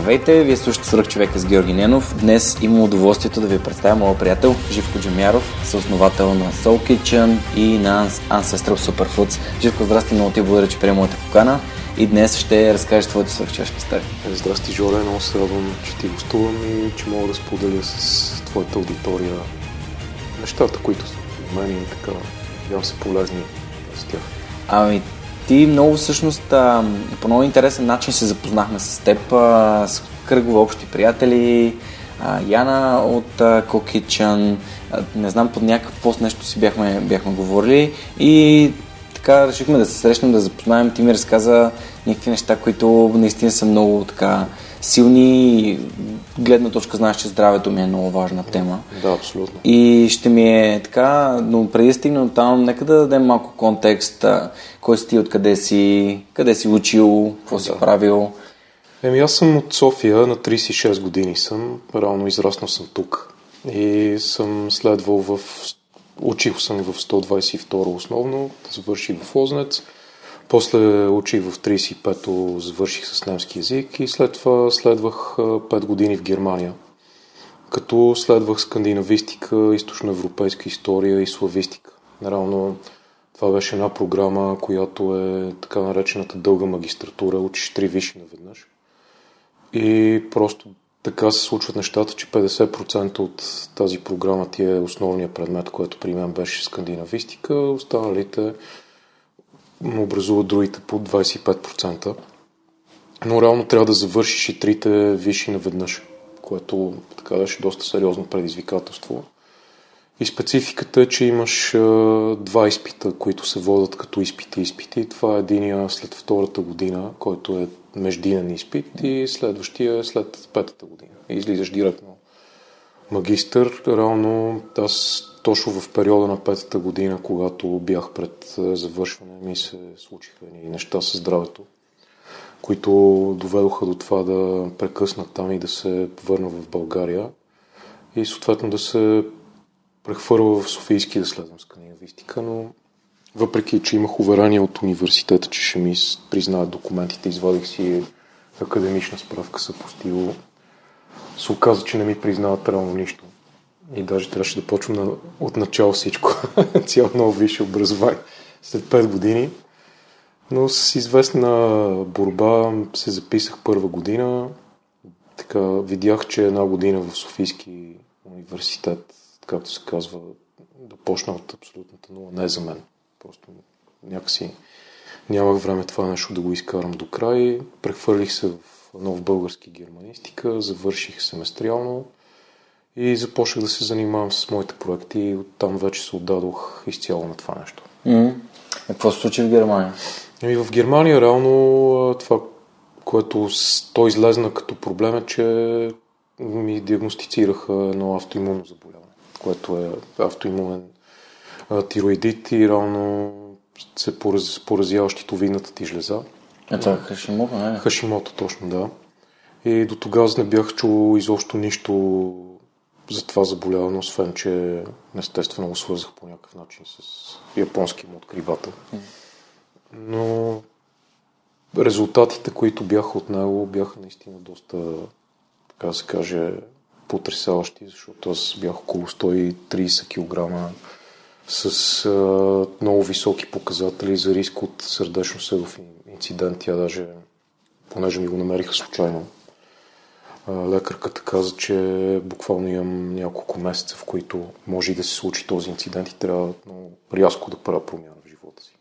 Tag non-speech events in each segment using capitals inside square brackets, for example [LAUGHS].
Здравейте, вие слушате Свърх човека с Георги Ненов. Днес имам удоволствието да ви представя моят приятел Живко Джамяров, съосновател на Soul Kitchen и на Ancestral Superfoods. Живко, здрасти, много ти благодаря, че приема моята покана и днес ще разкажеш твоите свърхчешки истории. Здрасти, Жоре, много се радвам, че ти гостувам и че мога да споделя с твоята аудитория нещата, които са мен и така, явам се полезни с тях. Ами, ти много всъщност по много интересен начин се запознахме с теб, с кръгове общи приятели, Яна от а, Кокичън, не знам, под някакъв пост нещо си бяхме, бяхме говорили и така решихме да се срещнем, да запознаем. Ти ми разказа някакви неща, които наистина са много така силни гледна точка знаеш, че здравето ми е много важна тема. Да, абсолютно. И ще ми е така, но преди да стигнем там, нека да дадем малко контекст. Кой си ти, откъде си, къде си учил, какво да. си правил? Еми аз съм от София, на 36 години съм, реално израснал съм тук. И съм следвал в... Учих съм в 122 основно, завърших в Ознец. После учих в 35-то, завърших с немски язик и след това следвах 5 години в Германия. Като следвах скандинавистика, източноевропейска история и славистика. Наравно това беше една програма, която е така наречената дълга магистратура, учиш три виши наведнъж. И просто така се случват нещата, че 50% от тази програма ти е основният предмет, който при мен беше скандинавистика, останалите образуват другите по 25%. Но реално трябва да завършиш и трите висши наведнъж, което така беше доста сериозно предизвикателство. И спецификата е, че имаш два изпита, които се водят като изпити изпити. Това е единия след втората година, който е междинен изпит и следващия е след петата година. И излизаш директно магистър. Реално аз точно в периода на петата година, когато бях пред завършване, ми се случиха и неща с здравето, които доведоха до това да прекъсна там и да се върна в България и съответно да се прехвърля в Софийски да следвам скандинавистика, но въпреки, че имах уверение от университета, че ще ми признаят документите, извадих си академична справка съпостило, се оказа, че не ми признават реално нищо. И даже трябваше да почвам на, от начало всичко. [LAUGHS] Цяло ново висше образование след 5 години. Но с известна борба се записах първа година. Така, видях, че една година в Софийски университет, както се казва, да почна от абсолютната нула. Не за мен. Просто някакси нямах време това нещо да го изкарам до край. Прехвърлих се в нов български германистика, завърших семестриално и започнах да се занимавам с моите проекти и оттам вече се отдадох изцяло на това нещо. Mm. какво се случи в Германия? И ами, в Германия реално това, което то излезна като проблем е, че ми диагностицираха едно автоимунно заболяване, което е автоимунен тироидит и реално се поразява щитовидната ти жлеза. А това е Хашимото, не? Хашимото, точно, да. И до тогава не бях чул изобщо нищо за това заболяване, освен, че естествено го свързах по някакъв начин с японския му откривател. Но резултатите, които бяха от него, бяха наистина доста, така да се каже, потрясаващи, защото аз бях около 130 кг с а, много високи показатели за риск от сърдечно-съдов инцидент. Тя даже, понеже ми го намериха случайно, лекарката каза, че буквално имам няколко месеца, в които може и да се случи този инцидент и трябва много рязко да правя промяна в живота си.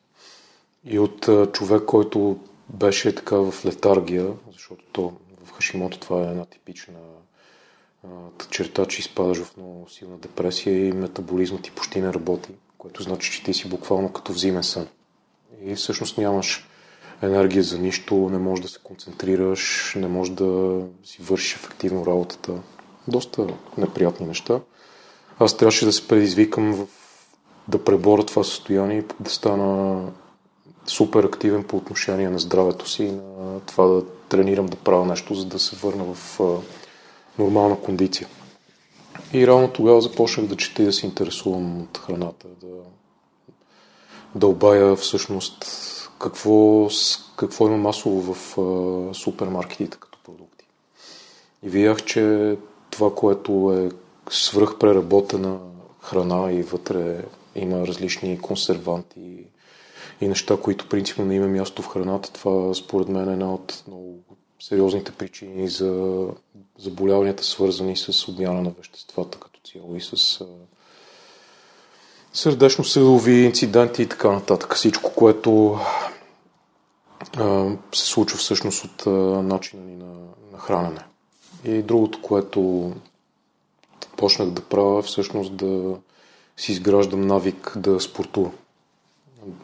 И от човек, който беше така в летаргия, защото то в Хашимото това е една типична черта, че изпадаш в много силна депресия и метаболизмът ти почти не работи, което значи, че ти си буквално като взимен сън. И всъщност нямаш енергия за нищо, не можеш да се концентрираш, не можеш да си вършиш ефективно работата. Доста неприятни неща. Аз трябваше да се предизвикам в, да преборя това състояние и да стана супер активен по отношение на здравето си и на това да тренирам да правя нещо, за да се върна в нормална кондиция. И реално тогава започнах да чета и да се интересувам от храната, да, обая всъщност какво, какво има масово в а, супермаркетите като продукти. И видях, че това, което е свръхпреработена храна и вътре има различни консерванти и неща, които принципно не има място в храната, това според мен е една от много сериозните причини за заболяванията, свързани с обмяна на веществата като цяло и с сърдечно-съдови инциденти и така нататък. Всичко, което се случва всъщност от начина ни на, на хранене. И другото, което почнах да правя, всъщност да си изграждам навик да спортувам.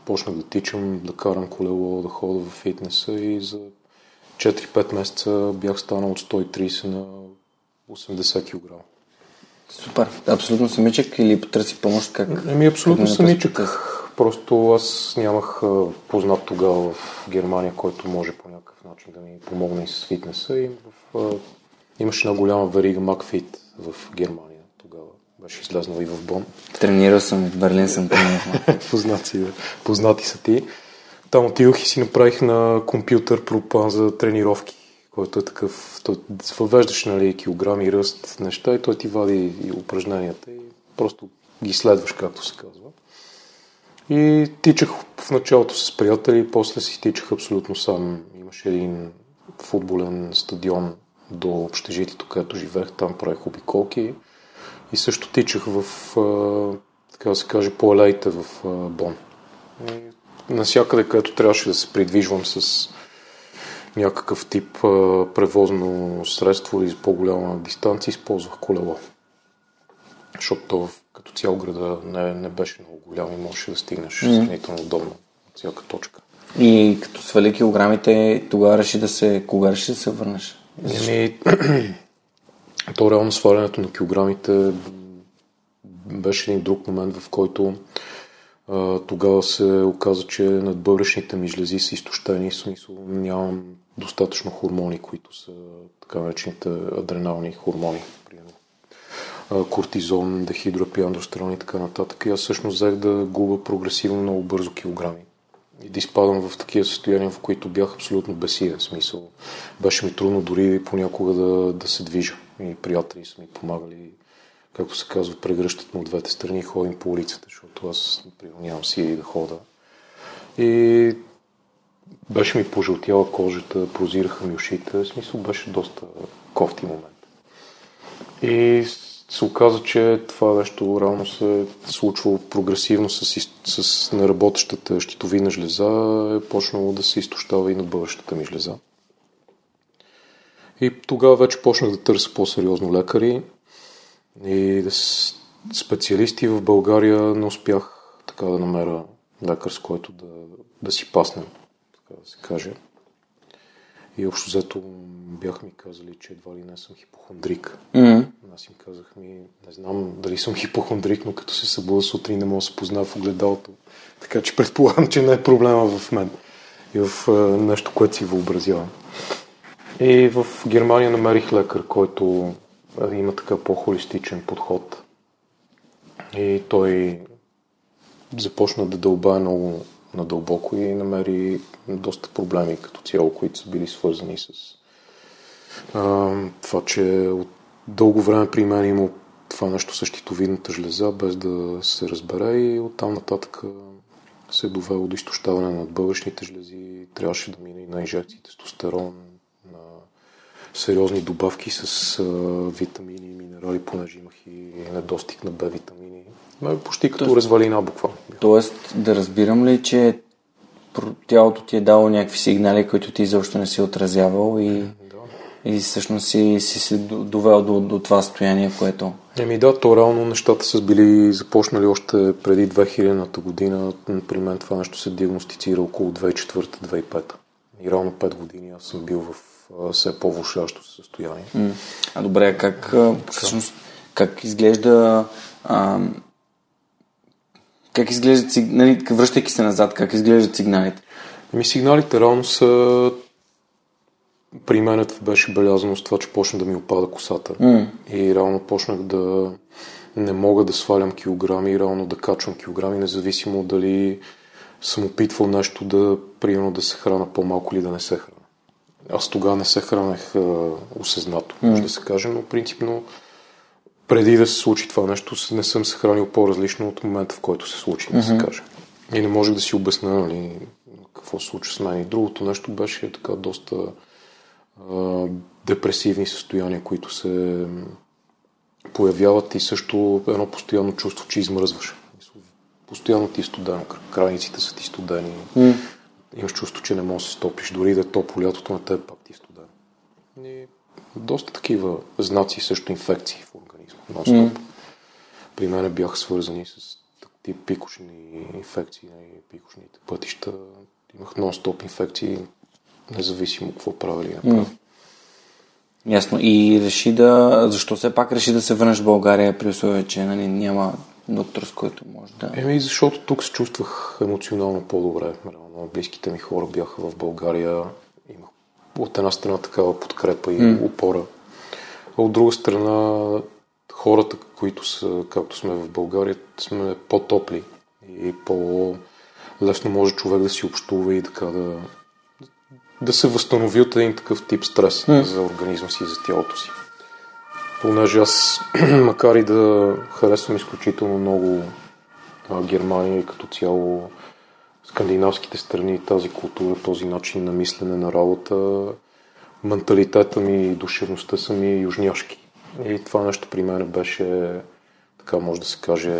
Почнах да тичам, да карам колело, да хода в фитнеса и за 4-5 месеца бях станал от 130 на 80 кг. Супер. Абсолютно самичък или потърси помощ? Как? Еми, абсолютно как самичък. Просто аз нямах познат тогава в Германия, който може по някакъв начин да ми помогне и с фитнеса. И в, имаше една голяма верига Макфит в Германия тогава. Беше излезнала и в Бон. Тренирал съм, в Берлин съм тренирал. [LAUGHS] познати, познати са ти. Там отидох и си направих на компютър пропан за тренировки, който е такъв, той въвеждаш нали, килограми, ръст, неща и той ти вади и упражненията и просто ги следваш, както се казва. И тичах в началото с приятели, после си тичах абсолютно сам. Имаше един футболен стадион до общежитието, където живеех, там правих обиколки и също тичах в, така да се каже, по алеите в Бон. И насякъде, където трябваше да се придвижвам с някакъв тип превозно средство или по-голяма дистанция, използвах колело. Защото то като цял града не, не беше много голям и можеше да стигнеш mm-hmm. сравнително удобно от всяка точка. И като свали килограмите, тогава реши да се... Кога реши да се върнеш? Еми, [CLEARS THROAT] то реално свалянето на килограмите беше един друг момент, в който тогава се оказа, че надбъбречните ми жлези са изтощени, смисъл нямам достатъчно хормони, които са така наречените адренални хормони, кортизон, дехидроапиандростерон и така нататък. И аз всъщност взех да губа прогресивно много бързо килограми. И да изпадам в такива състояния, в които бях абсолютно бесиен. Смисъл. Беше ми трудно дори понякога да, да се движа. И приятели са ми помагали както се казва, прегръщат му от двете страни и ходим по улицата, защото аз, например, нямам сили да хода. И беше ми пожълтяла кожата, прозираха ми ушите, в смисъл беше доста кофти момент. И се оказа, че това нещо реално се случва прогресивно с, с неработещата щитовидна жлеза, е почнало да се изтощава и на бъдещата ми жлеза. И тогава вече почнах да търся по-сериозно лекари. И специалисти в България не успях така да намеря лекар, с който да, да си паснем, така да се каже. И общо взето бяха ми казали, че едва ли не съм хипохондрик. Mm-hmm. Аз им казах ми, не знам дали съм хипохондрик, но като се събуда сутрин не мога да се позна в огледалото. Така че предполагам, че не е проблема в мен и в нещо, което си въобразявам. И в Германия намерих лекар, който има така по-холистичен подход. И той започна да дълба много надълбоко и намери доста проблеми като цяло, които са били свързани с а, това, че от дълго време при мен има това нещо същитовидната жлеза, без да се разбере и оттам нататък се е довело до изтощаване на бъбречните жлези, трябваше да мине и на инжекции тестостерон, сериозни добавки с а, витамини и минерали, понеже имах и недостиг на Б витамини. Ме почти като Тоест, развалина буквално. Тоест, да разбирам ли, че тялото ти е дало някакви сигнали, които ти изобщо не си отразявал и, да. и всъщност си, си се довел до, до това състояние, което... Еми да, то реално нещата са били започнали още преди 2000-та година. При мен това нещо се диагностицира около 2004-2005. И реално 5 години аз съм бил в все по-влушащо състояние. А добре, как всъщност как изглежда а, как изглеждат, нали, връщайки се назад, как изглеждат сигналите? Ами сигналите реално са при мен това беше белязано с това, че почна да ми опада косата. Mm. И реално почнах да не мога да свалям килограми и реално да качвам килограми, независимо дали съм опитвал нещо да, примерно, да се храна по-малко или да не се храна. Аз тогава не се хранех а, осъзнато, може mm. да се каже, но принципно преди да се случи това нещо, не съм се хранил по-различно от момента, в който се случи, mm-hmm. да се каже. И не можех да си обясня нали, какво се случва с мен. И другото нещо беше така доста а, депресивни състояния, които се появяват и също едно постоянно чувство, че измръзваш. Постоянно ти е студено, крайниците са ти студени. Mm. Имаш чувство, че не можеш да се стопиш. Дори да е топло лятото на теб, пак ти е студено. И доста такива знаци, също инфекции в организма. Mm. При мен бяха свързани с тип пикошни инфекции, на нали, пикошните пътища. Имах нон-стоп инфекции, независимо какво правя или не правя. Ясно. И реши да... Защо все пак реши да се върнеш в България при условие, че нали, няма доктор, с който може да... Еми, защото тук се чувствах емоционално по-добре. Реално, близките ми хора бяха в България. Имах от една страна такава подкрепа и mm. опора. А от друга страна хората, които са, както сме в България, сме по-топли и по-лесно може човек да си общува и така да, да се възстанови от един такъв тип стрес mm. за организма си и за тялото си. Понеже аз, [CLEARS THROAT] макар и да харесвам изключително много а, Германия и като цяло скандинавските страни, тази култура, този начин на мислене, на работа, менталитета ми и душевността са ми южняшки. И това нещо при мен беше, така може да се каже,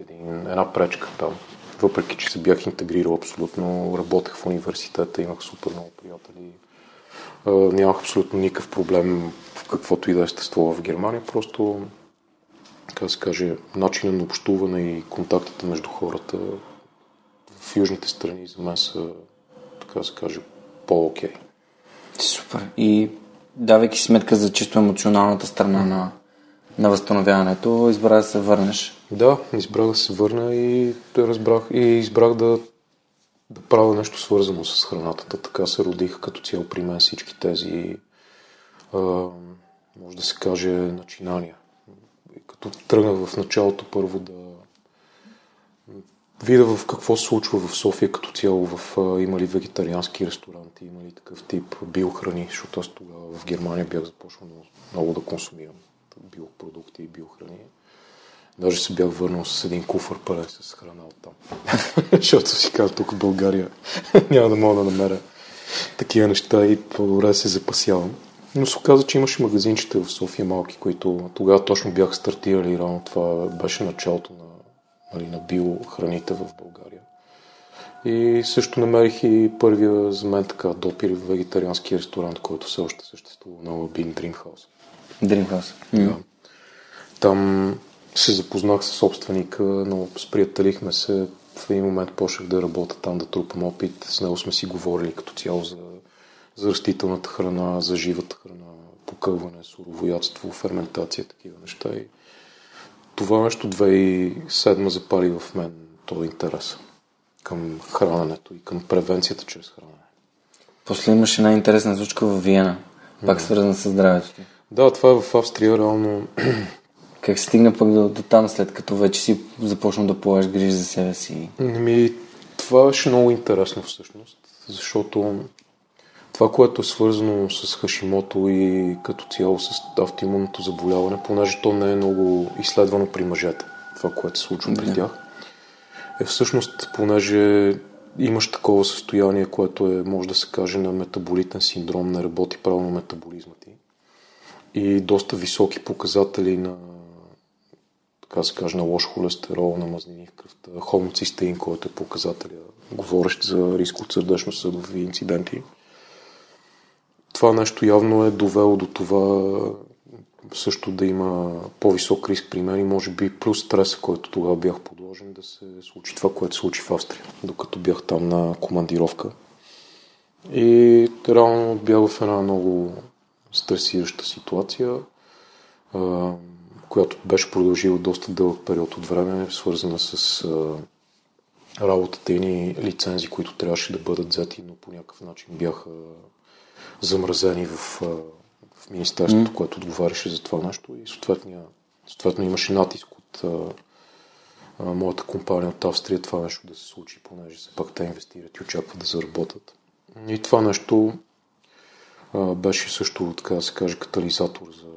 един, една пречка там. Въпреки, че се бях интегрирал абсолютно, работех в университета, имах супер много приятели. Нямах абсолютно никакъв проблем в каквото и да е естество в Германия. Просто, така да се каже, начинът на общуване и контактите между хората в южните страни за мен са, така да се каже, по-окей. Супер. И давайки сметка за чисто емоционалната страна на, на възстановяването, избра да се върнеш. Да, избрах да се върна и да разбрах и избрах да, да правя нещо свързано с храната. Така се родиха като цяло при мен всички тези, а, може да се каже, начинания. Като тръгнах в началото първо да видя в какво се случва в София като цяло, в, има ли вегетариански ресторанти, има ли такъв тип биохрани, защото аз тогава в Германия бях започнал много, много да консумирам биопродукти и биохрани. Даже се бях върнал с един куфър пълен с храна от там. [LAUGHS] защото си казах, тук в България [LAUGHS] няма да мога да намеря такива неща и по-добре се запасявам. Но се оказа, че имаше магазинчета в София малки, които тогава точно бяха стартирали. Рано това беше началото на нали, на биохраните в България. И също намерих и първия за мен така допир в вегетариански ресторант, който все още съществува на Dreamhouse. Dreamhouse. Mm. Да. Там се запознах с собственика, но сприятелихме се. В един момент почнах да работя там, да трупам опит. С него сме си говорили като цяло за, за растителната храна, за живата храна, покълване, суровоядство, ферментация, такива неща. И това нещо 2007 запали в мен този интерес към храненето и към превенцията чрез хранене. После имаше една интересна случка в Виена, пак свързана с здравето ти. Да, това е в Австрия, реално. [CLEARS THROAT] Как се стигна пък до, до там, след като вече си започнал да полагаш грижи за себе си? Ми, това беше много интересно всъщност, защото това, което е свързано с Хашимото и като цяло с автоимунното заболяване, понеже то не е много изследвано при мъжете, това, което се случва при тях, е всъщност, понеже имаш такова състояние, което е, може да се каже, на метаболитен синдром, не работи правилно метаболизма ти и доста високи показатели на така се каже, на лош холестерол, на мазнини в кръвта, хомоцистеин, който е показателя, говорещ за риск от сърдечно-съдови инциденти. Това нещо явно е довело до това също да има по-висок риск при мен и може би плюс стреса, който тогава бях подложен да се случи това, което се случи в Австрия, докато бях там на командировка. И реално бях в една много стресираща ситуация, която беше продължила доста дълъг период от време, свързана с работата и лицензи, които трябваше да бъдат взети, но по някакъв начин бяха замразени в, в Министерството, mm. което отговаряше за това нещо и съответно имаше натиск от а, моята компания от Австрия това нещо да се случи, понеже все пак те инвестират и очакват да заработят. И това нещо а, беше също, така да се каже, катализатор за,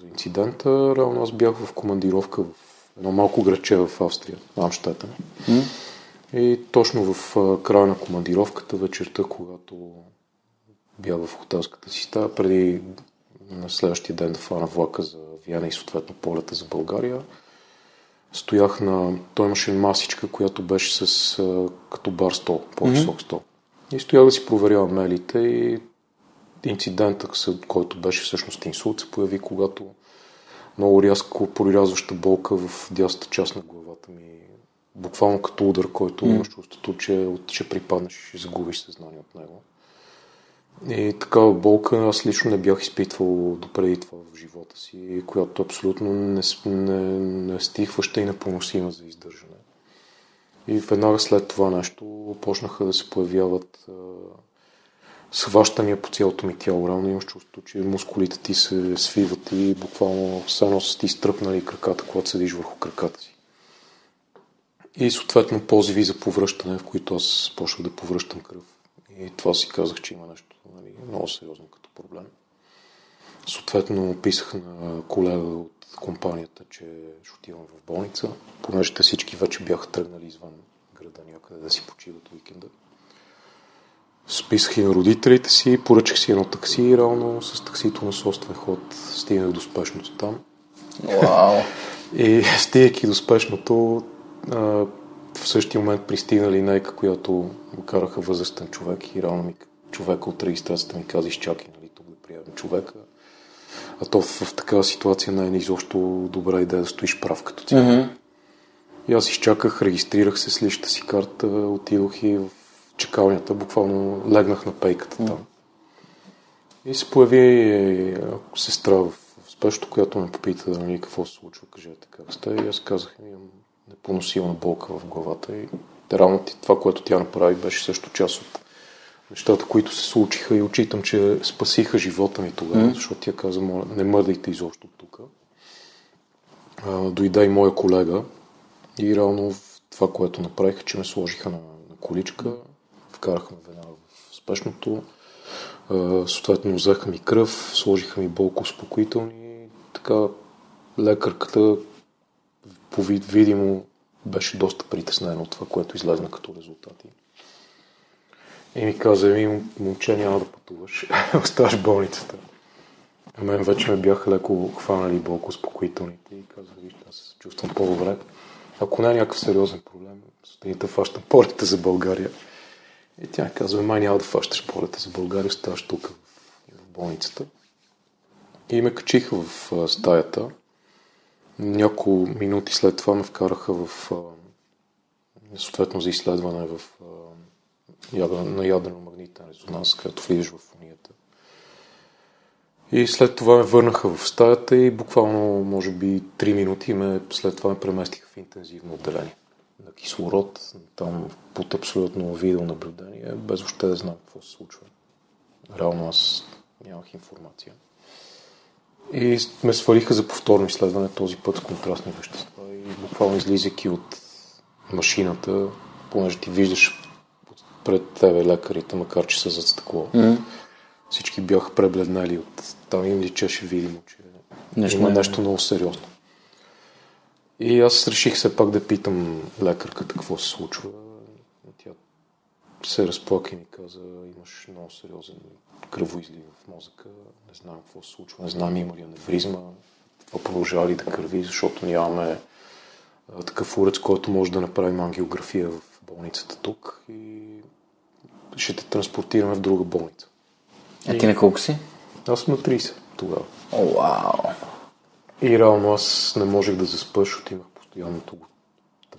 за инцидента. Реално аз бях в командировка в едно малко градче в Австрия, Амштетен. Mm. И точно в края на командировката, вечерта, когато бях в хотелската си стая, преди на следващия ден да фана влака за Виена и съответно полета за България, стоях на... Той имаше масичка, която беше с като бар стол, по-висок mm-hmm. стол. И стоях да си проверявам мелите и инцидентът, който беше всъщност инсулт, се появи, когато много рязко прорязваща болка в дясната част на главата ми. Буквално като удар, който mm. имаш чувството, че ще припаднеш и загубиш съзнание от него. И такава болка аз лично не бях изпитвал допреди това в живота си, която абсолютно не, не, не стихваща и непоносима за издържане. И веднага след това нещо почнаха да се появяват а, сващания по цялото ми тяло. Реално имаш чувство, че мускулите ти се свиват и буквално все едно са ти стръпнали краката, когато седиш върху краката си. И съответно позиви за повръщане, в които аз почнах да повръщам кръв. И това си казах, че има нещо нали, много сериозно като проблем. Съответно писах на колега от компанията, че ще отивам в болница, понеже те всички вече бяха тръгнали извън града някъде да си почиват уикенда. Списах и на родителите си, поръчах си едно такси и реално с таксито на собствен ход стигнах до спешното там. Вау! и стигайки до спешното, в същия момент пристигна линейка, която караха възрастен човек и реално ми човека от регистрацията ми каза, изчакай, нали, тук да приемем човека. А то в, в такава ситуация не е изобщо добра идея да стоиш прав като цяло. Mm-hmm. И аз изчаках, регистрирах се с личната си карта, отидох и в чекалнята, буквално легнах на пейката там. Mm-hmm. И се появи е, сестра в, в спешното, която ме попита нали, какво се случва, кажете как сте. И аз казах, имам непоносима болка в главата и реално това, което тя направи, беше също част от нещата, които се случиха и очитам, че спасиха живота ми тогава, mm. защото тя каза, не мърдайте изобщо тук. Дойде и моя колега и реално това, което направиха, че ме сложиха на, на количка, вкараха ме веднага в спешното, съответно взеха ми кръв, сложиха ми болко успокоителни, така лекарката видимо беше доста притеснена от това, което излезна като резултати. И ми каза, ми, момче, няма да пътуваш, [LAUGHS] оставаш болницата. А мен вече ме бяха леко хванали болко успокоителните и казах, вижте, аз се чувствам по-добре. Ако не е някакъв сериозен проблем, сутринта фащам полета за България. И тя казва, май няма да фащаш полета за България, оставаш тук в болницата. И ме качиха в стаята. Няколко минути след това ме вкараха в съответно за изследване в на ядрено-магнитен резонанс, където влизаш в унията. И след това ме върнаха в стаята и буквално, може би, 3 минути ме, след това ме преместиха в интензивно отделение на кислород, там под абсолютно видеонаблюдение, без още да знам какво се случва. Реално аз нямах информация. И ме свалиха за повторно изследване този път с контрастни вещества и буквално излизайки от машината, понеже ти виждаш пред тебе лекарите, макар че са зад стъкло. М. Всички бяха пребледнали от там им личеше видимо, че Нещо има не е. нещо много сериозно. И аз реших все пак да питам лекарката какво се случва. Се разплака и ми каза, имаш много сериозен кръвоизлив в мозъка, не знам какво се случва, не знам има ли аневризма, това продължава ли да кърви, защото нямаме такъв уред, който може да направим ангиография в болницата тук и ще те транспортираме в друга болница. А ти на колко си? Аз съм на 30 тогава. О, вау. И реално аз не можех да заспа, защото имах постоянното го-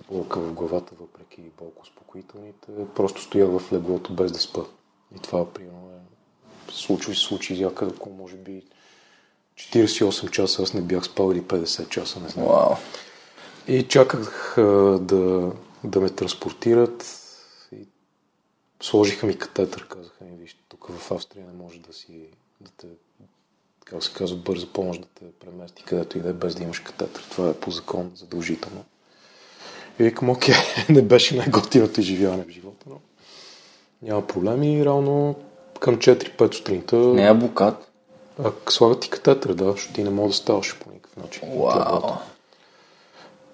болка в главата, въпреки болко успокоителните. Просто стоях в леглото без да спа. И това, примерно, е... случи се случи някъде около, може би, 48 часа. Аз не бях спал или 50 часа, не знам. Вау. И чаках а, да, да ме транспортират. И сложиха ми катетър. Казаха ми, виж, тук в Австрия не може да си, да те, как се казва, бърза помощ да те премести където и да е, без да имаш катетър. Това е по закон задължително. И викам, окей, не беше най-готиното изживяване в живота, но няма проблеми. И реално към 4-5 сутринта Не е абокат. а, слагат ти катетър, да, защото ти не мога да ставаш по никакъв начин. Вау. леглото.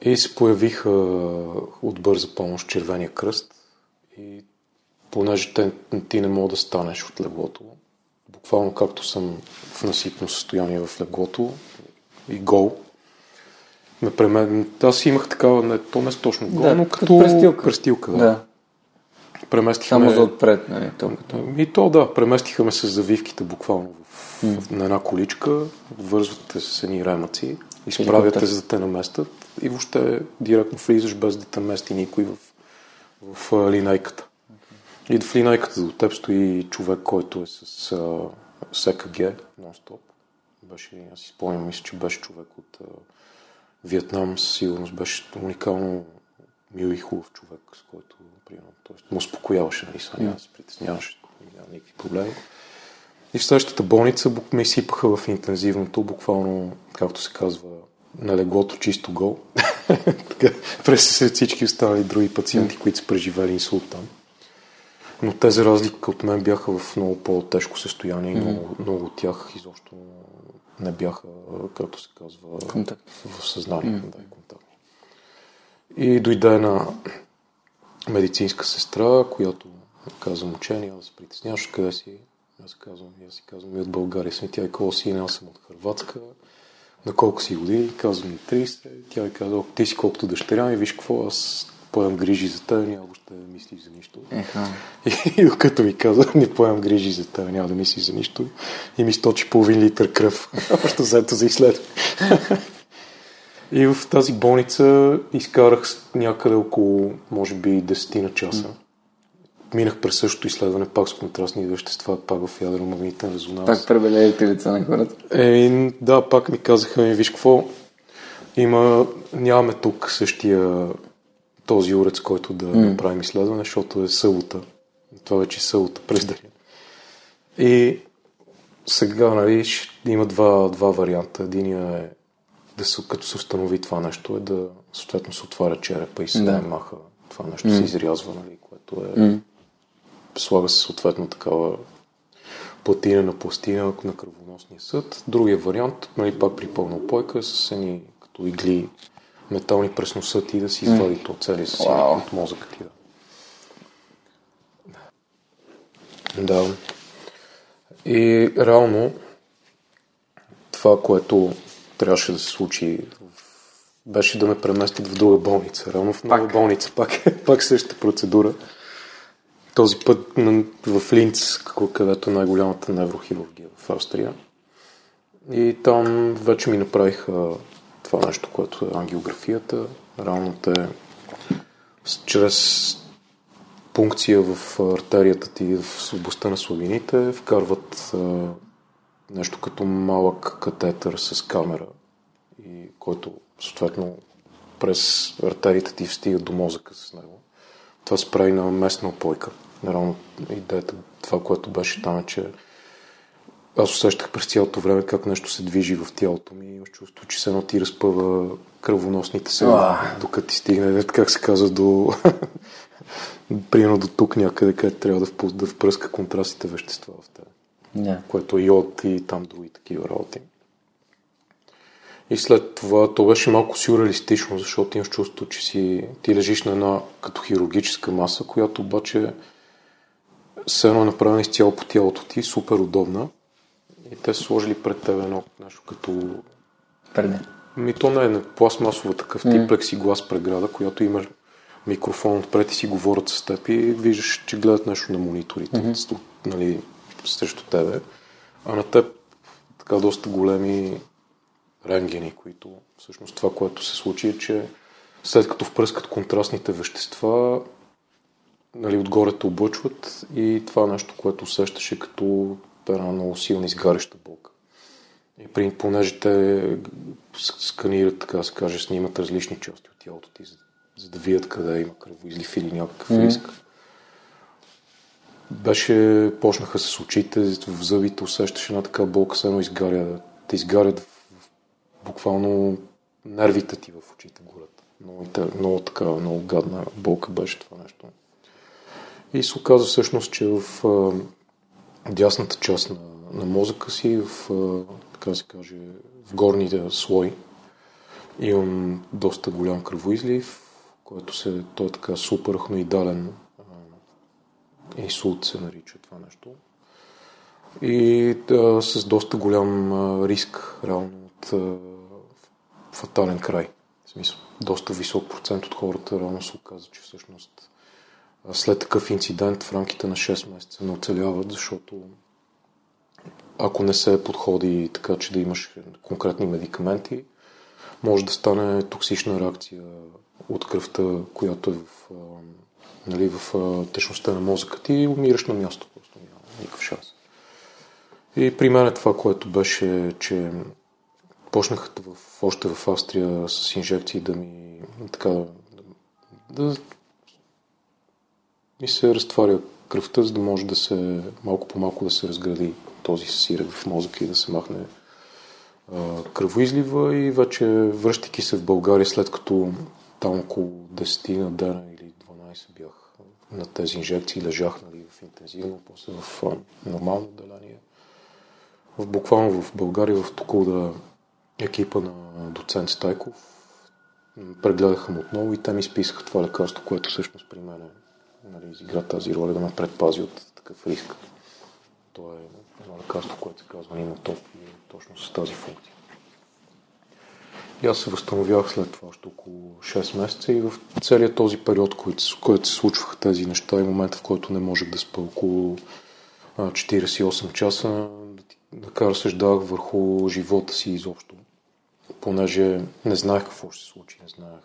И се появиха от бърза помощ Червения кръст и понеже те, ти не мога да станеш от леглото, буквално както съм в насипно състояние в леглото и гол, ме премен... Аз имах такава, не, то не е точно гол, Да, но като като престилка. престилка да. Да. Преместиха Само за отпред, нали? Толкова. И то да, преместиха ме с завивките буквално в, в, на една количка, вързват те с едни ремъци, изправят те Хеликоптер. за да те наместят и въобще директно влизаш без да те мести никой в, в а, линейката. И в линейката до теб стои човек, който е с а, с ЕКГ нон-стоп. Беше, аз си спомням, мисля, че беше човек от Виетнам, със сигурност беше уникално мил и хубав човек, с който, примерно, т.е. му успокояваше, сега няма да се притесняваше, няма никакви проблеми. И в следващата болница ме изсипаха в интензивното, буквално, както се казва, на леглото чисто гол. [LAUGHS] Така, през след всички останали други пациенти, които са преживели инсулт там. Но те, за разлика от мен, бяха в много по-тежко състояние и много, много от тях изобщо не бяха, както се казва, Контакт. в съзнание. Да, и контактни. И дойде една медицинска сестра, която каза учение, да се притесняваш, къде си? Аз казвам, аз си казвам, и от България съм. Тя е кого си, аз съм от Хрватска. На колко си години? Казвам ми 30. Тя ми каза, «О, ти си колкото дъщеря ми, виж какво, аз поемам грижи за теб, няма въобще да мислиш за нищо. Еха. [LAUGHS] И докато ми каза, не поемам грижи за теб, няма да мислиш за нищо. И ми сточи половин литър кръв. [LAUGHS] Общо взето за изследване. [LAUGHS] И в тази болница изкарах някъде около, може би, 10 на часа. Минах през същото изследване, пак с контрастни вещества, пак в ядромагнитен резонанс. Пак пребелелите лица на хората. Е, да, пак ми казаха ми, виж какво, има, нямаме тук същия този уред, с който да mm. направим изследване, защото е събота. Това вече е събота през деня. И сега, нали, има два, два варианта. Единия е да се, като се установи това нещо, е да съответно се отваря черепа и се Да. маха това нещо, се изрязва, нали, което е слага се съответно такава платина на пластина на кръвоносния съд. Другия вариант, нали, пак при пълна опойка, с едни като игли метални през носа ти да си извади то целия си Вау. от мозъка ти. Да. да. И реално това, което трябваше да се случи беше да ме преместят в друга болница. Реално в нова Пак. болница. Пак, [LAUGHS] пак същата процедура. Този път на- в Линц, където е най-голямата неврохирургия в Австрия. И там вече ми направиха това нещо, което е ангиографията. Реално те чрез пункция в артерията ти в областта на слабините вкарват а, нещо като малък катетър с камера, и който съответно през артериите ти стига до мозъка с него. Това се прави на местна опойка. Реално идеята, това, което беше там е, че аз усещах през цялото време как нещо се движи в тялото ми имаш чувство, че се едно ти разпъва кръвоносните се, докато ти стигне, как се казва, до [LAUGHS] примерно до тук някъде, където трябва да, впус, да впръска контрастите вещества в теб. Yeah. Което е йод и там други такива работи. И след това то беше малко сюрреалистично, защото имаш чувство, че си, ти лежиш на една като хирургическа маса, която обаче все едно е направена изцяло по тялото ти, супер удобна. И те са сложили пред тебе едно нещо като... Преди. Ми то не е пластмасова такъв тип Мгм. плексиглас преграда, която има микрофон отпред и си говорят с теб и виждаш, че гледат нещо на мониторите, mm-hmm. нали, срещу тебе. А на теб така доста големи рентгени, които всъщност това, което се случи е, че след като впръскат контрастните вещества, нали, отгоре те облъчват и това нещо, което усещаше като една много силна изгаряща болка. И при, понеже те сканират, така да се каже, снимат различни части от тялото ти, за, за да видят къде има кръвоизлив или някакъв риск. Беше, почнаха с очите, в зъбите усещаш една така болка, все едно изгаря, те изгарят в, в, буквално нервите ти в очите горят. Много, много така, много гадна болка беше това нещо. И се оказа всъщност, че в дясната част на, на мозъка си, в, така се каже, в горния слой, имам доста голям кръвоизлив, който се, той е така супер-хноидален а, инсулт се нарича това нещо. И да, с доста голям а, риск, реално, от а, фатален край. В смисъл, доста висок процент от хората реално се оказа, че всъщност след такъв инцидент в рамките на 6 месеца не оцеляват, защото ако не се подходи така, че да имаш конкретни медикаменти, може да стане токсична реакция от кръвта, която е в, нали, в течността на мозъка ти и умираш на място. Просто няма никакъв шанс. И при мен е това, което беше, че почнаха в, още в Австрия с инжекции да ми така да, да ми се разтваря кръвта, за да може да се малко по малко да се разгради този сирек в мозъка и да се махне а, кръвоизлива и вече връщайки се в България, след като там около 10 на дена или 12 бях на тези инжекции, лежах нали, в интензивно, после в а, нормално отделение. В, буквално в България, в Токолда екипа на доцент Стайков прегледаха му отново и те ми изписаха това лекарство, което всъщност при мен нали, изигра тази роля да ме предпази от такъв риск. То е едно лекарство, което се казва Нимотоп и е точно с тази функция. И аз се възстановявах след това още около 6 месеца и в целият този период, който, който се случваха тези неща и момента, в който не можех да спа около а, 48 часа, така разсъждавах върху живота си изобщо. Понеже не знаех какво ще се случи, не знаех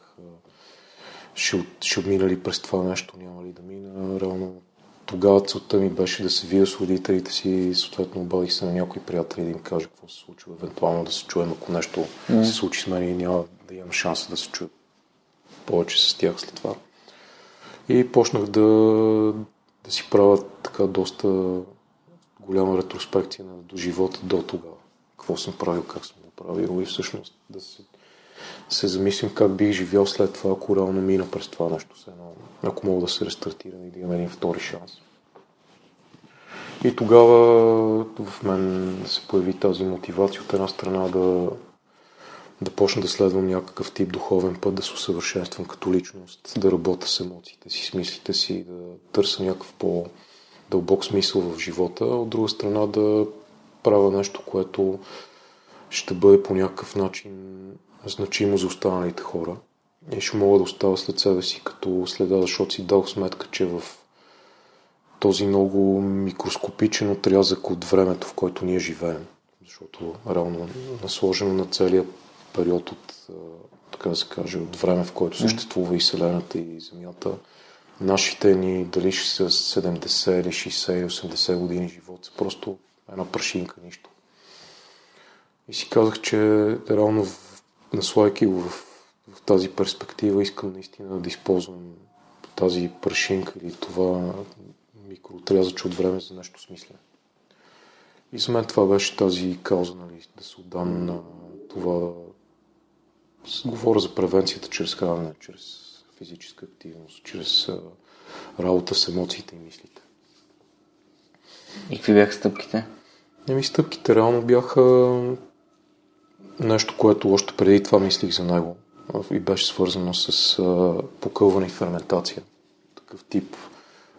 ще, ще отмина ли през това нещо, няма ли да мина. Реално тогава целта ми беше да се видя с родителите си и съответно обадих се на някои приятели да им кажа какво се случва, евентуално да се чуем, ако нещо Мгм. се случи с мен и няма да имам шанса да се чуя повече с тях след това. И почнах да, да си правя така доста голяма ретроспекция на до живота до тогава. Какво съм правил, как съм го правил и всъщност да се, се замислим как бих живял след това, ако реално мина през това нещо. Едно, ако мога да се рестартирам и да имам един втори шанс. И тогава в мен се появи тази мотивация от една страна да, да почна да следвам някакъв тип духовен път, да се усъвършенствам като личност, да работя с емоциите си, с мислите си, да търся някакъв по-дълбок смисъл в живота, от друга страна да правя нещо, което ще бъде по някакъв начин значимо за останалите хора и ще мога да оставя след себе си като следа, защото си дал сметка, че в този много микроскопичен отрязък от времето, в който ние живеем, защото реално насложено на целия период от, така да се каже, от време, в който съществува и Вселената и Земята, нашите ни, дали ще са 70 или 60 или 80 години живот, са просто една прашинка, нищо. И си казах, че реално наслайки го в, в тази перспектива искам наистина да използвам тази прашинка или това микроотрязъче от време за нещо смислено. И за мен това беше тази кауза, нали, да се отдам на това. Говоря за превенцията чрез хранене, чрез физическа активност, чрез а, работа с емоциите и мислите. И какви бяха стъпките? Еми, стъпките реално бяха нещо, което още преди това мислих за него и беше свързано с покълване и ферментация. Такъв тип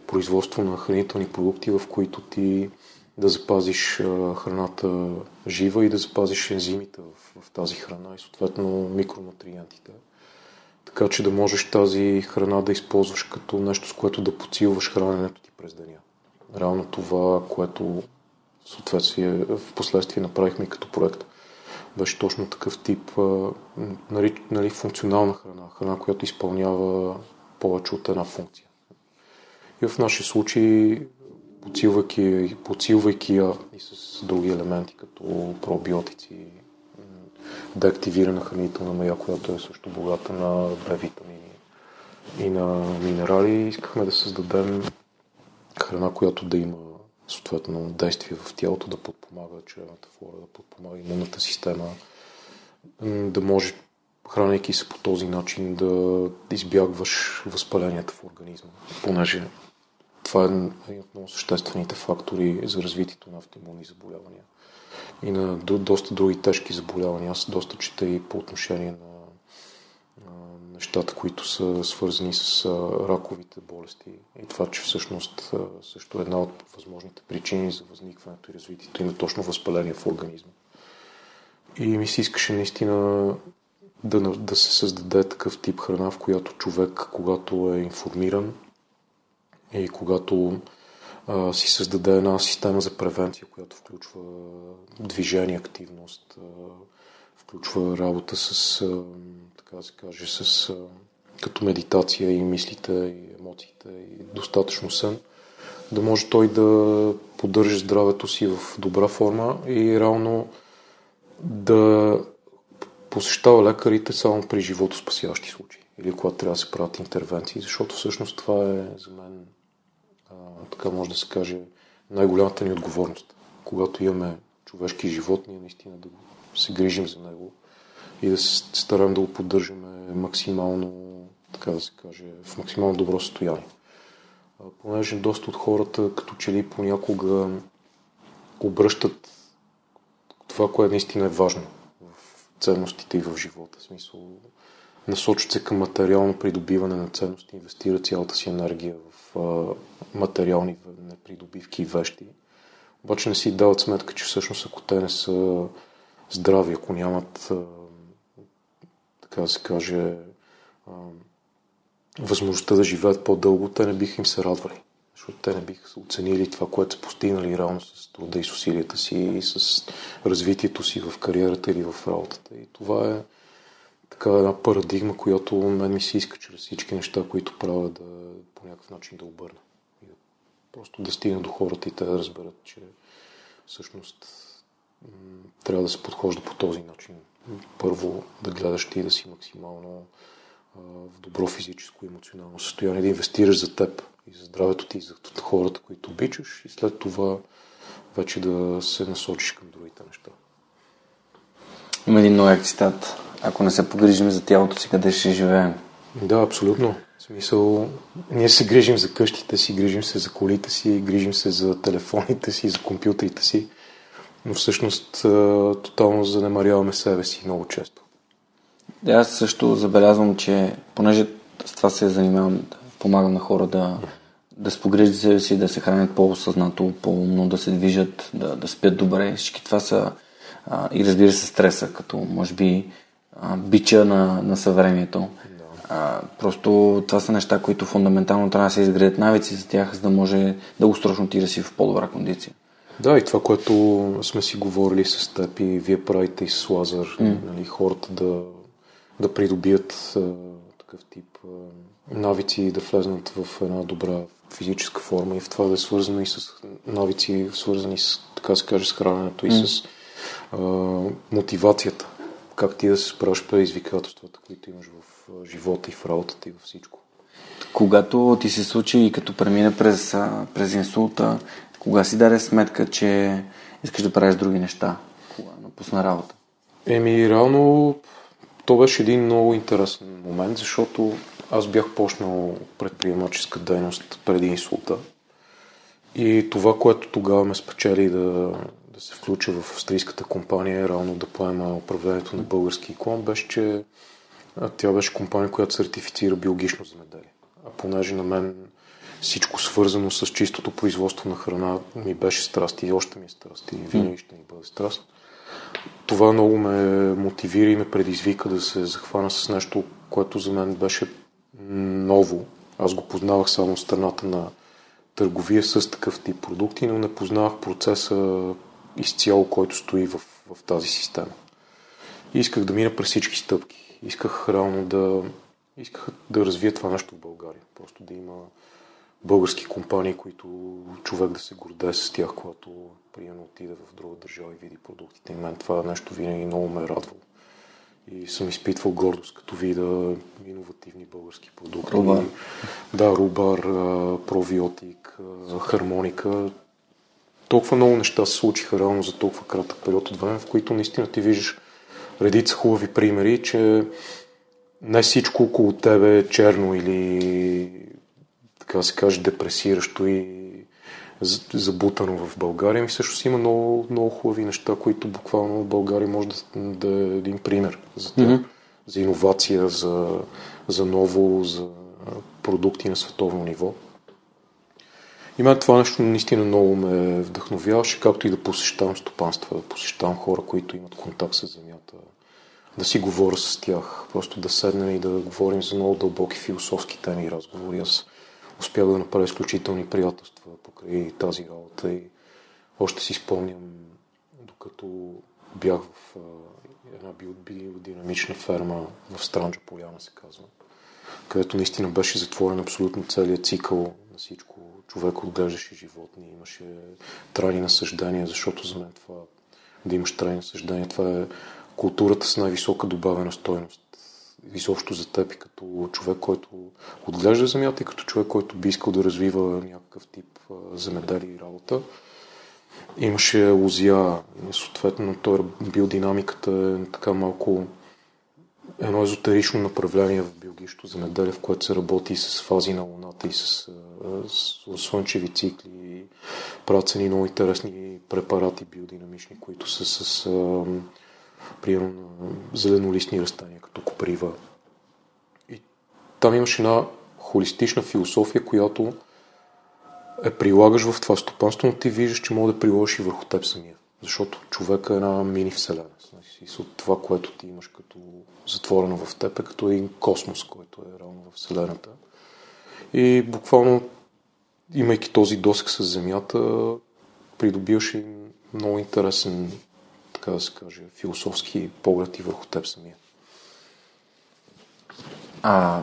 производство на хранителни продукти, в които ти да запазиш храната жива и да запазиш ензимите в, в тази храна и съответно микронутриентите. Така че да можеш тази храна да използваш като нещо, с което да подсилваш храненето ти през деня. Реално това, което в в последствие направихме като проект, беше точно такъв тип нали, нали, функционална храна, храна, която изпълнява повече от една функция. И в нашия случай, подсилвайки, подсилвайки я и с други елементи, като пробиотици, деактивирана хранителна мая, която е също богата на Б витамини и на минерали, искахме да създадем храна, която да има съответно действие в тялото, да подпомага чревната флора, да подпомага имунната система, да може, хранейки се по този начин, да избягваш възпаленията в организма, понеже това е един от много съществените фактори за развитието на автоимунни заболявания и на доста други тежки заболявания. Аз доста чета и по отношение на нещата, които са свързани с раковите болести и това, че всъщност също е една от възможните причини за възникването и развитието има точно възпаление в организма. И ми се искаше наистина да, да се създаде такъв тип храна, в която човек, когато е информиран и когато а, си създаде една система за превенция, която включва движение, активност, а, включва работа с така да се каже, с, като медитация и мислите, и емоциите, и достатъчно сън, да може той да поддържа здравето си в добра форма и реално да посещава лекарите само при живото спасяващи случаи или когато трябва да се правят интервенции, защото всъщност това е за мен, а, така може да се каже, най-голямата ни отговорност. Когато имаме човешки живот, ние наистина да се грижим за него и да се стараем да го поддържаме максимално, така да се каже, в максимално добро състояние. Понеже доста от хората, като че ли понякога обръщат това, което наистина е важно в ценностите и в живота. В смисъл, насочат се към материално придобиване на ценности, инвестират цялата си енергия в материални непридобивки и вещи. Обаче не си дават сметка, че всъщност ако те не са здрави, ако нямат така да се каже, възможността да живеят по-дълго, те не биха им се радвали. Защото те не биха оценили това, което са постигнали реално с труда и с усилията си и с развитието си в кариерата или в работата. И това е така една парадигма, която мен ми се иска чрез всички неща, които правя да по някакъв начин да обърна. И просто да стигна до хората и те да разберат, че всъщност трябва да се подхожда по този начин първо да гледаш ти да си максимално в добро физическо и емоционално състояние, да инвестираш за теб и за здравето ти, и за хората, които обичаш и след това вече да се насочиш към другите неща. Има един нови цитат. Ако не се погрижим за тялото си, къде ще живеем? Да, абсолютно. В смисъл, ние се грижим за къщите си, грижим се за колите си, грижим се за телефоните си, за компютрите си но всъщност тотално занемаряваме себе си много често. Аз също забелязвам, че понеже с това се занимавам, помагам на хора да, да спогреждат себе си, да се хранят по-осъзнато, по-умно, да се движат, да, да спят добре. Всички това са а, и разбира се стреса, като може би а, бича на, на съвремието. А, просто това са неща, които фундаментално трябва да се изградят навици за тях, за да може дългосрочно ти да си в по-добра кондиция. Да, и това, което сме си говорили с теб и вие правите и с Лазар, mm. нали, хората да, да придобият а, такъв тип а, навици и да влезнат в една добра физическа форма и в това да е свързано и с навици, свързани с, така се каже, с храненето mm. и с а, мотивацията. Как ти да се справиш предизвикателствата, които имаш в живота и в работата и във всичко. Когато ти се случи и като премина през, през инсулта, кога си даде сметка, че искаш да правиш други неща? Кога напусна работа? Еми, реално, то беше един много интересен момент, защото аз бях почнал предприемаческа дейност преди инсулта. И това, което тогава ме спечели да, да се включа в австрийската компания, реално да поема управлението на български клон, беше, че тя беше компания, която сертифицира биологично земеделие. А понеже на мен всичко свързано с чистото производство на храна ми беше страст и още ми е страст и винаги ще ми бъде страст. Това много ме мотивира и ме предизвика да се захвана с нещо, което за мен беше ново. Аз го познавах само страната на търговия с такъв тип продукти, но не познавах процеса изцяло, който стои в, в тази система. И исках да мина през всички стъпки. Исках реално да, исках да развия това нещо в България. Просто да има български компании, които човек да се гордее с тях, когато приемно отиде в друга държава и види продуктите. И мен това нещо винаги много ме е радвало. И съм изпитвал гордост, като вида иновативни български продукти. Рубар. Да, рубар, провиотик, хармоника. Толкова много неща се случиха реално за толкова кратък период от време, в които наистина ти виждаш редица хубави примери, че не всичко около тебе е черно или така се каже депресиращо и забутано в България. Ми всъщност има много, много хубави неща, които буквално в България може да, да е един пример за тях. Mm-hmm. За иновация, за, за ново, за продукти на световно ниво. И мен това нещо наистина много ме вдъхновяваше, както и да посещавам стопанства, да посещавам хора, които имат контакт с земята, да си говоря с тях, просто да седнем и да говорим за много дълбоки философски теми и разговори. Аз успях да направя изключителни приятелства покрай тази работа и още си спомням, докато бях в една биодинамична ферма в Странджа Поляна се казва, където наистина беше затворен абсолютно целият цикъл на всичко. Човек отглеждаше животни, имаше трайни насъждения, защото за мен това да имаш трайни насъждения, това е културата с най-висока добавена стойност изобщо за теб и като човек, който отглежда земята и като човек, който би искал да развива някакъв тип земеделие и работа. Имаше лузия, съответно той биодинамиката е така малко едно езотерично направление в биологичното земеделие, в което се работи с фази на Луната и с, с слънчеви цикли. И правят се много интересни препарати биодинамични, които са с примерно зеленолистни растения, като коприва. И там имаш една холистична философия, която е прилагаш в това стопанство, но ти виждаш, че може да приложиш и върху теб самия. Защото човек е една мини вселена. И от това, което ти имаш като затворено в теб, е като един космос, който е реално в Вселената. И буквално, имайки този досек с Земята, придобиваш и много интересен така да се каже, философски поглед и върху теб самия. А,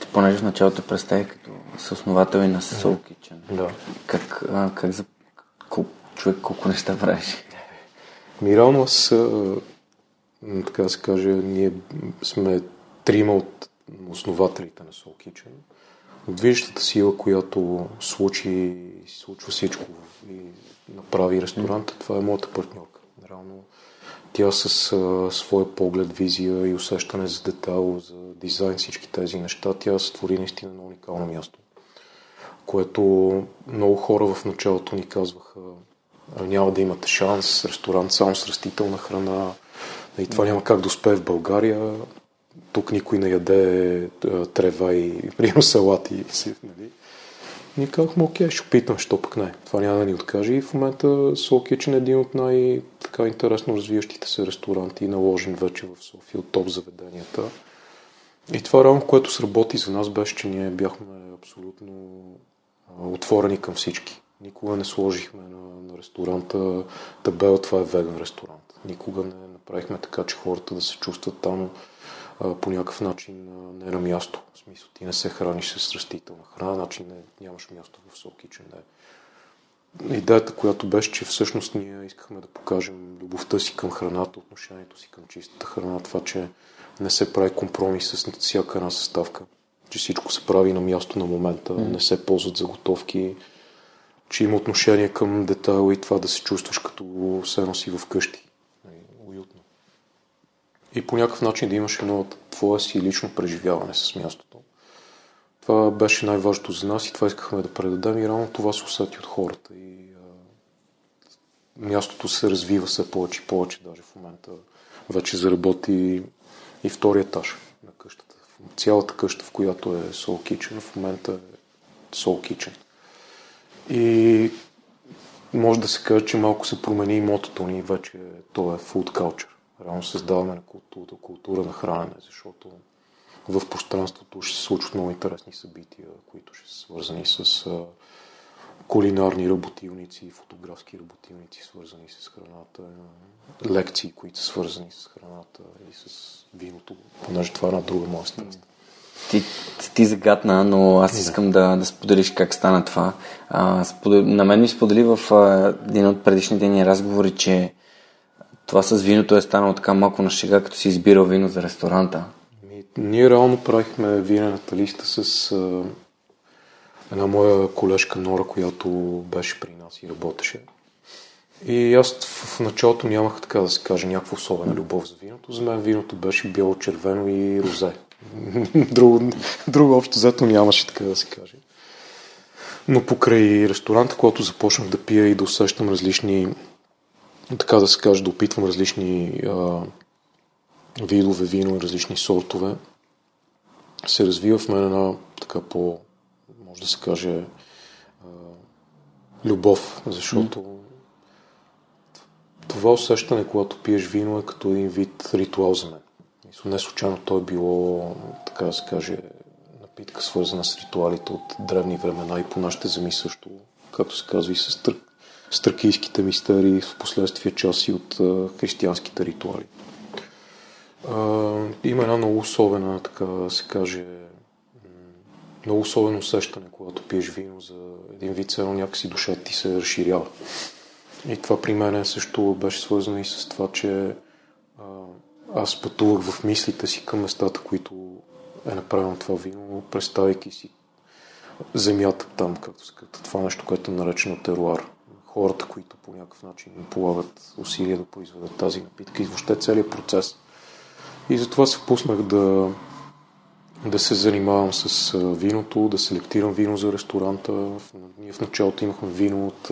ти понеже в началото представи като съосновател и на Soul Kitchen. Да. Как, а, как за кол, човек колко неща правиш? Ми реално аз, така да се каже, ние сме трима от основателите на Soul Kitchen. Движещата сила, която случи, случва всичко и направи ресторанта, това е моята партньорка. Реално тя с а, своя поглед, визия и усещане за детайл, за дизайн, всички тези неща, тя сътвори наистина на уникално място. Което много хора в началото ни казваха, няма да имате шанс, ресторант само с растителна храна, и това няма как да успее в България. Тук никой не яде трева и [LAUGHS] примерно салати. Нали? Ние казахме, окей, ще опитам, що пък не. Това няма да ни откаже. И в момента Soul Kitchen е един от най-така интересно развиващите се ресторанти, наложен вече в София от топ заведенията. И това реално, което сработи за нас, беше, че ние бяхме абсолютно отворени към всички. Никога не сложихме на, на ресторанта табела, това е веган ресторант. Никога не направихме така, че хората да се чувстват там по някакъв начин не на място. В смисъл, ти не се храниш с растителна храна, значи не, нямаш място в Soul Kitchen. Не. Идеята, която беше, че всъщност ние искахме да покажем любовта си към храната, отношението си към чистата храна, това, че не се прави компромис с всяка една съставка, че всичко се прави на място на момента, mm. не се ползват заготовки, че има отношение към детайла и това да се чувстваш като се носи в къщи и по някакъв начин да имаш едно твое си лично преживяване с мястото. това беше най-важното за нас и това искахме да предадем и рано това се усети от хората и а, мястото се развива все повече и повече, даже в момента вече заработи и втори етаж на къщата. Цялата къща, в която е Soul Kitchen, в момента е Soul Kitchen. И може да се каже, че малко се промени и мотото ни, вече то е food culture. Реално създаваме на култура, култура на хранене, защото в пространството ще се случват много интересни събития, които ще са свързани с кулинарни работилници, фотографски работилници, свързани с храната, лекции, които са свързани с храната и с виното, понеже това е една друга моя страст. Ти, ти загадна, но аз искам да, да споделиш как стана това. А, сподел... На мен ми сподели в а, един от предишните ни разговори, че това с виното е станало така малко на шега, като си избирал вино за ресторанта. Ми, ние реално правихме винената листа с а, една моя колежка Нора, която беше при нас и работеше. И аз в началото нямах, така да се каже, някаква особена любов за виното. За мен виното беше бяло, червено и розе. [LAUGHS] друго, друго общо взето нямаше, така да се каже. Но покрай ресторанта, когато започнах да пия и да усещам различни, така да се каже, да опитвам различни а, видове вино и различни сортове, се развива в мен една така по, може да се каже, а, любов, защото mm. това усещане, когато пиеш вино е като един вид ритуал за мен. Не случайно то е било, така да се каже, напитка свързана с ритуалите от древни времена и по нашите земи също, както се казва и с, тър... с тракийските мистерии, в последствие части от християнските ритуали. Има една много особена, така да се каже, много особено усещане, когато пиеш вино за един вид, цено някакси душата ти се разширява. И това при мен също беше свързано и с това, че аз пътувах в мислите си към местата, които е направено това вино, представяйки си земята там, както казва, това нещо, което е наречено теруар. Хората, които по някакъв начин полагат усилия да произведат тази напитка и въобще целият процес. И затова се впуснах да, да се занимавам с виното, да селектирам вино за ресторанта. Ние в началото имахме вино от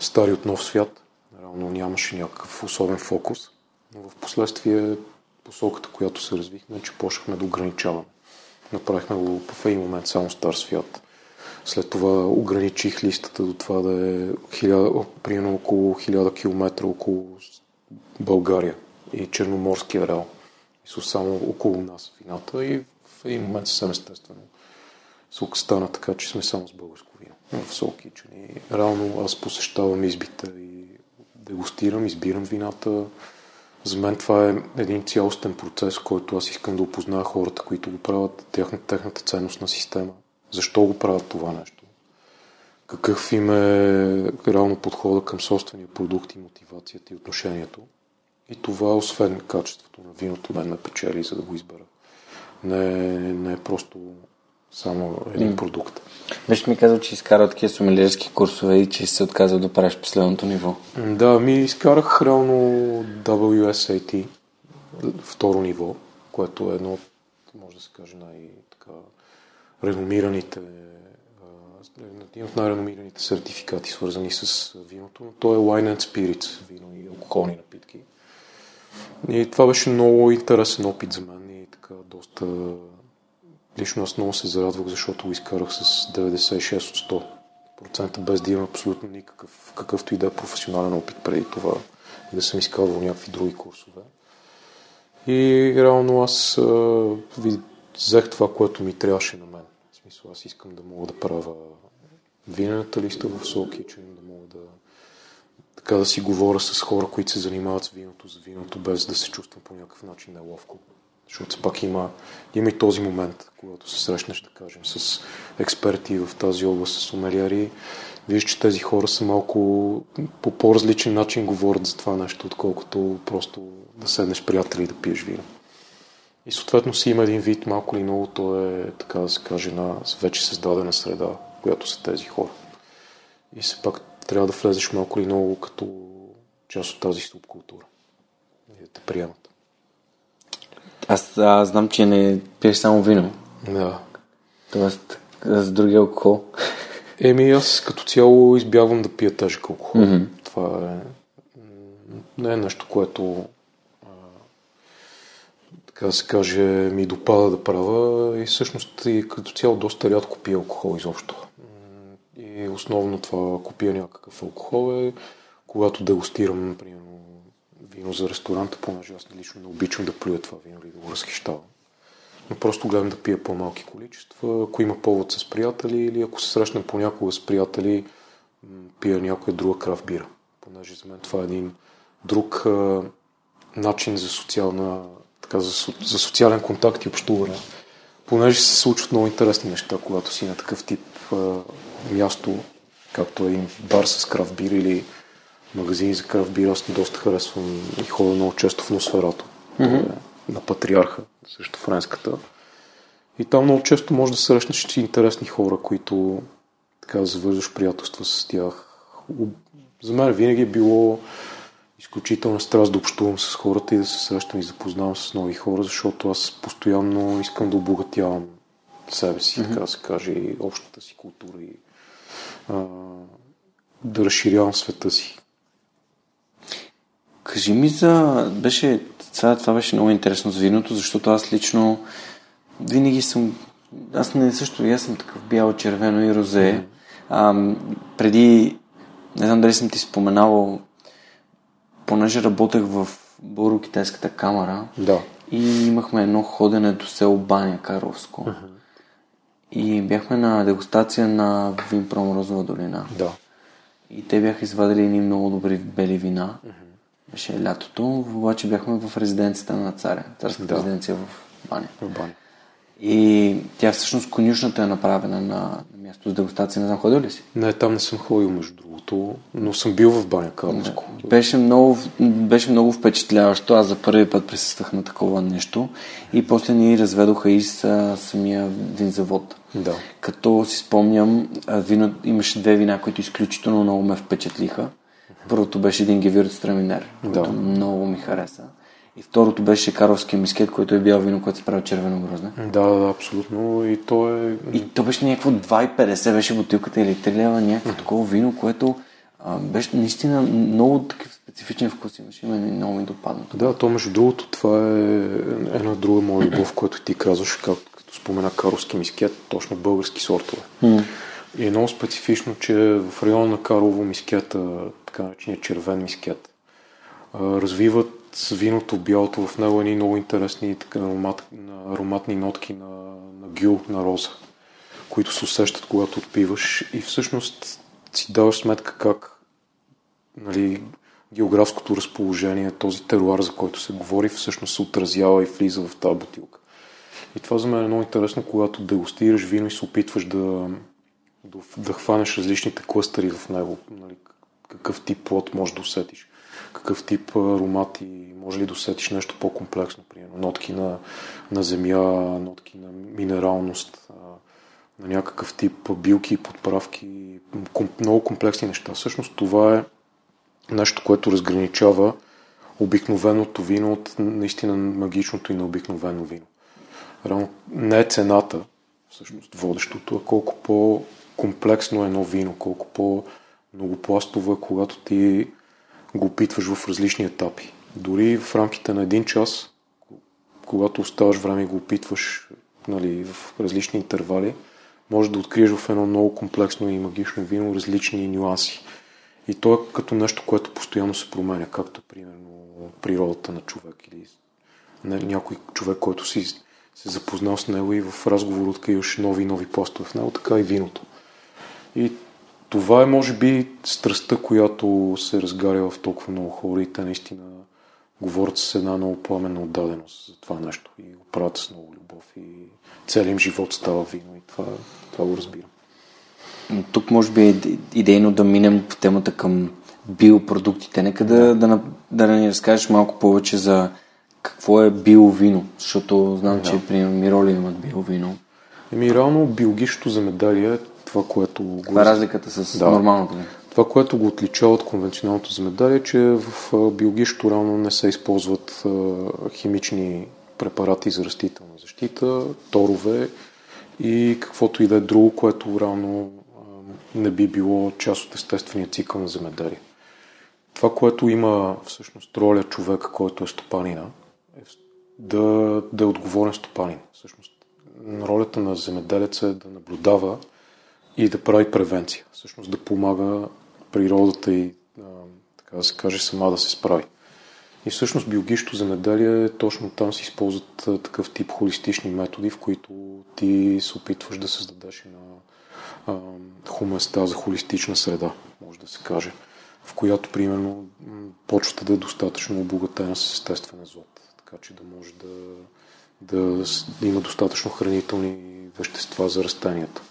стари от нов свят. Реално нямаше някакъв особен фокус. Но в последствие посоката, която се развихме, че почнахме да ограничаваме. Направихме го в един момент само Стар свят. След това ограничих листата до това да е примерно около 1000 км около България и Черноморския ареал. И само около нас вината и в един момент съвсем естествено стана така, че сме само с българско вино в Soul реално аз посещавам избите и дегустирам, избирам вината, за мен това е един цялостен процес, който аз искам да опозная хората, които го правят, тяхната, техната ценностна система. Защо го правят това нещо? Какъв им е реално подхода към собствения продукт и мотивацията и отношението. И това, освен качеството на виното, мен ме печели, за да го избера. Не, не е просто само един продукт. Беше ми казал, че изкара такива сумелиерски курсове и че се отказал да правиш последното ниво. Да, ми изкарах реално WSAT, второ ниво, което е едно от, може да се каже, най-така реномираните един от най-реномираните сертификати, свързани с виното. То е Wine and Spirits, вино и алкохолни напитки. И това беше много интересен опит за мен и така доста Лично аз много се зарадвах, защото го изкарах с 96 от 100% без да имам абсолютно никакъв, какъвто и да е професионален опит преди това да съм изкарвал някакви други курсове. И реално аз взех това, което ми трябваше на мен. Смисъл, аз искам да мога да правя винената листа в Soul Kitchen, да мога да така да си говоря с хора, които се занимават с виното, за виното, без да се чувствам по някакъв начин неловко. Защото пак има, има и този момент, когато се срещнеш, да кажем, с експерти в тази област, с умеляри, виждаш, че тези хора са малко по по-различен начин говорят за това нещо, отколкото просто да седнеш приятели и да пиеш вино. И съответно си има един вид, малко или много, то е, така да се каже, на вече създадена среда, която са тези хора. И все пак трябва да влезеш малко или много като част от тази субкултура. И да те приемат. Аз, аз знам, че не пиеш само вино. Да. Тоест, с другия алкохол? Еми, аз като цяло избягвам да пия тежък алкохол. Мгм. Това е не е нещо, което така се каже, ми допада да правя и всъщност и като цяло доста рядко пия алкохол изобщо. И основно това, ако пия някакъв алкохол е когато дегустирам, примерно, вино за ресторанта, понеже аз лично не обичам да плюя това вино или да го разхищавам. Но просто гледам да пия по-малки количества, ако има повод с приятели или ако се срещнем понякога с приятели, пия някоя друга крав бира. Понеже за мен това е един друг а, начин за социална, така, за, за социален контакт и общуване. Понеже се случват много интересни неща, когато си на такъв тип а, място, както е един бар с бира или магазини за крав бира, аз доста харесвам и ходя много често в Носферато, mm-hmm. на Патриарха, също френската. И там много често може да срещнеш интересни хора, които така завързваш приятелства с тях. За мен винаги е било изключителна страст да общувам с хората и да се срещам и запознавам с нови хора, защото аз постоянно искам да обогатявам себе си, mm-hmm. така да се каже, и общата си култура и а, да разширявам света си. Кажи ми за... Беше... Това, това беше много интересно за виното, защото аз лично винаги съм... Аз не също, и аз съм такъв бяло, червено и розе. А, преди... Не знам дали съм ти споменавал, понеже работех в Българо-китайската камера Да. и имахме едно ходене до село Баня, Карловско. И бяхме на дегустация на Винпром Розова долина. Да. И те бяха извадили едни много добри бели вина. Беше лятото, обаче бяхме в резиденцията на царя. Царската Да. резиденция в Баня. В баня. И тя всъщност конюшната е направена на, на място с дегустация. Не знам, ходил ли си? Не, там не съм ходил, между другото, но съм бил в баня Карловско. Беше много, беше много впечатляващо. Аз за първи път присъствах на такова нещо. И после ни разведоха и с самия винзавод. Да. Като си спомням, вино, имаше две вина, които изключително много ме впечатлиха. Първото беше един гевюрт страминер, който Да. много ми хареса. И второто беше Карловския мискет, който е бял вино, което се прави червено грозне. Да, да, абсолютно. И то е... И то беше някакво 2,50 беше бутилката или 3 лева, някакво такова вино, което а, беше наистина много такъв специфичен вкус имаше. Има много ми допадна. Да, то между другото, това е една друга моя любов, която ти казваш, как, като спомена Карловски мискет, точно български сортове. И е много специфично, че в района на Карлово мискета, така наречения червен мискет, развиват с виното бялото в него едни много интересни така, аромат, ароматни нотки на, на гюл, на роза, които се усещат, когато отпиваш и всъщност си даваш сметка как нали, географското разположение, този теруар, за който се говори, всъщност се отразява и влиза в тази бутилка. И това за мен е много интересно, когато дегустираш вино и се опитваш да, да, да хванеш различните клъстери в него. Нали, какъв тип плод можеш да усетиш, какъв тип аромати, може ли да усетиш нещо по-комплексно, примерно нотки на, на земя, нотки на минералност, на някакъв тип билки, подправки, ком, много комплексни неща. Всъщност това е нещо, което разграничава обикновеното вино от наистина магичното и необикновено вино. Реално не е цената, всъщност водещото, а колко по-комплексно е едно вино, колко по-многопластово е, когато ти го опитваш в различни етапи. Дори в рамките на един час, когато оставаш време и го опитваш нали, в различни интервали, може да откриеш в едно много комплексно и магично вино различни нюанси. И то е като нещо, което постоянно се променя, както примерно природата на човек или някой човек, който си се запознал с него и в разговор откриваш нови и нови пластове в него, така и виното. И това е, може би, страстта, която се разгаря в толкова много хора и те наистина говорят с една много пламенна отдаденост за това нещо и го правят с много любов и целият им живот става вино и това, това го разбирам. Тук може би е идейно да минем по темата към биопродуктите. Нека да, да, да, да ни разкажеш малко повече за какво е биовино, защото знам, да. че примерно Мироли имат биовино. Еми, реално биологичното земеделие е това, което... Го... Това е разликата с да. нормалното. Това, което го отличава от конвенционалното земеделие, е, че в биологичното реално не се използват химични препарати за растителна защита, торове. и каквото и да е друго, което реално не би било част от естествения цикъл на земеделие. Това, което има всъщност роля човека, който е стопанина, е да, да е отговорен стопанин. Всъщност, ролята на земеделеца е да наблюдава и да прави превенция. Всъщност да помага природата и, така да се каже, сама да се справи. И всъщност биологичното земеделие, точно там се използват такъв тип холистични методи, в които ти се опитваш да създадеш една хуместа за холистична среда, може да се каже, в която, примерно, почвата да е достатъчно обогатена с естествен азот, така че да може да, да, да има достатъчно хранителни вещества за растенията.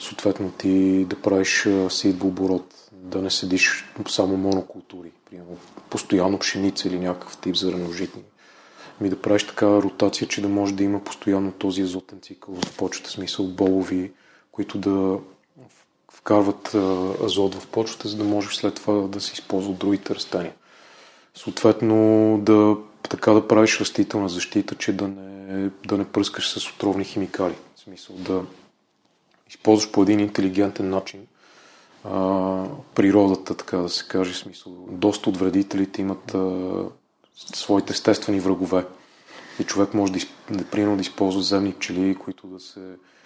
Съответно, ти да правиш сидбооборот, да не седиш само монокултури, примерно постоянно пшеница или някакъв тип зърножитни. Ми да правиш такава ротация, че да може да има постоянно този азотен цикъл в почвата, смисъл болови, които да вкарват азот в почвата, за да може след това да се използват другите растения. Съответно, да, така да правиш растителна защита, че да не, да не пръскаш с отровни химикали. В смисъл да използваш по един интелигентен начин а, природата, така да се каже. Смисъл, доста от вредителите имат а, своите естествени врагове. И човек може да, да, да използва земни пчели, които да се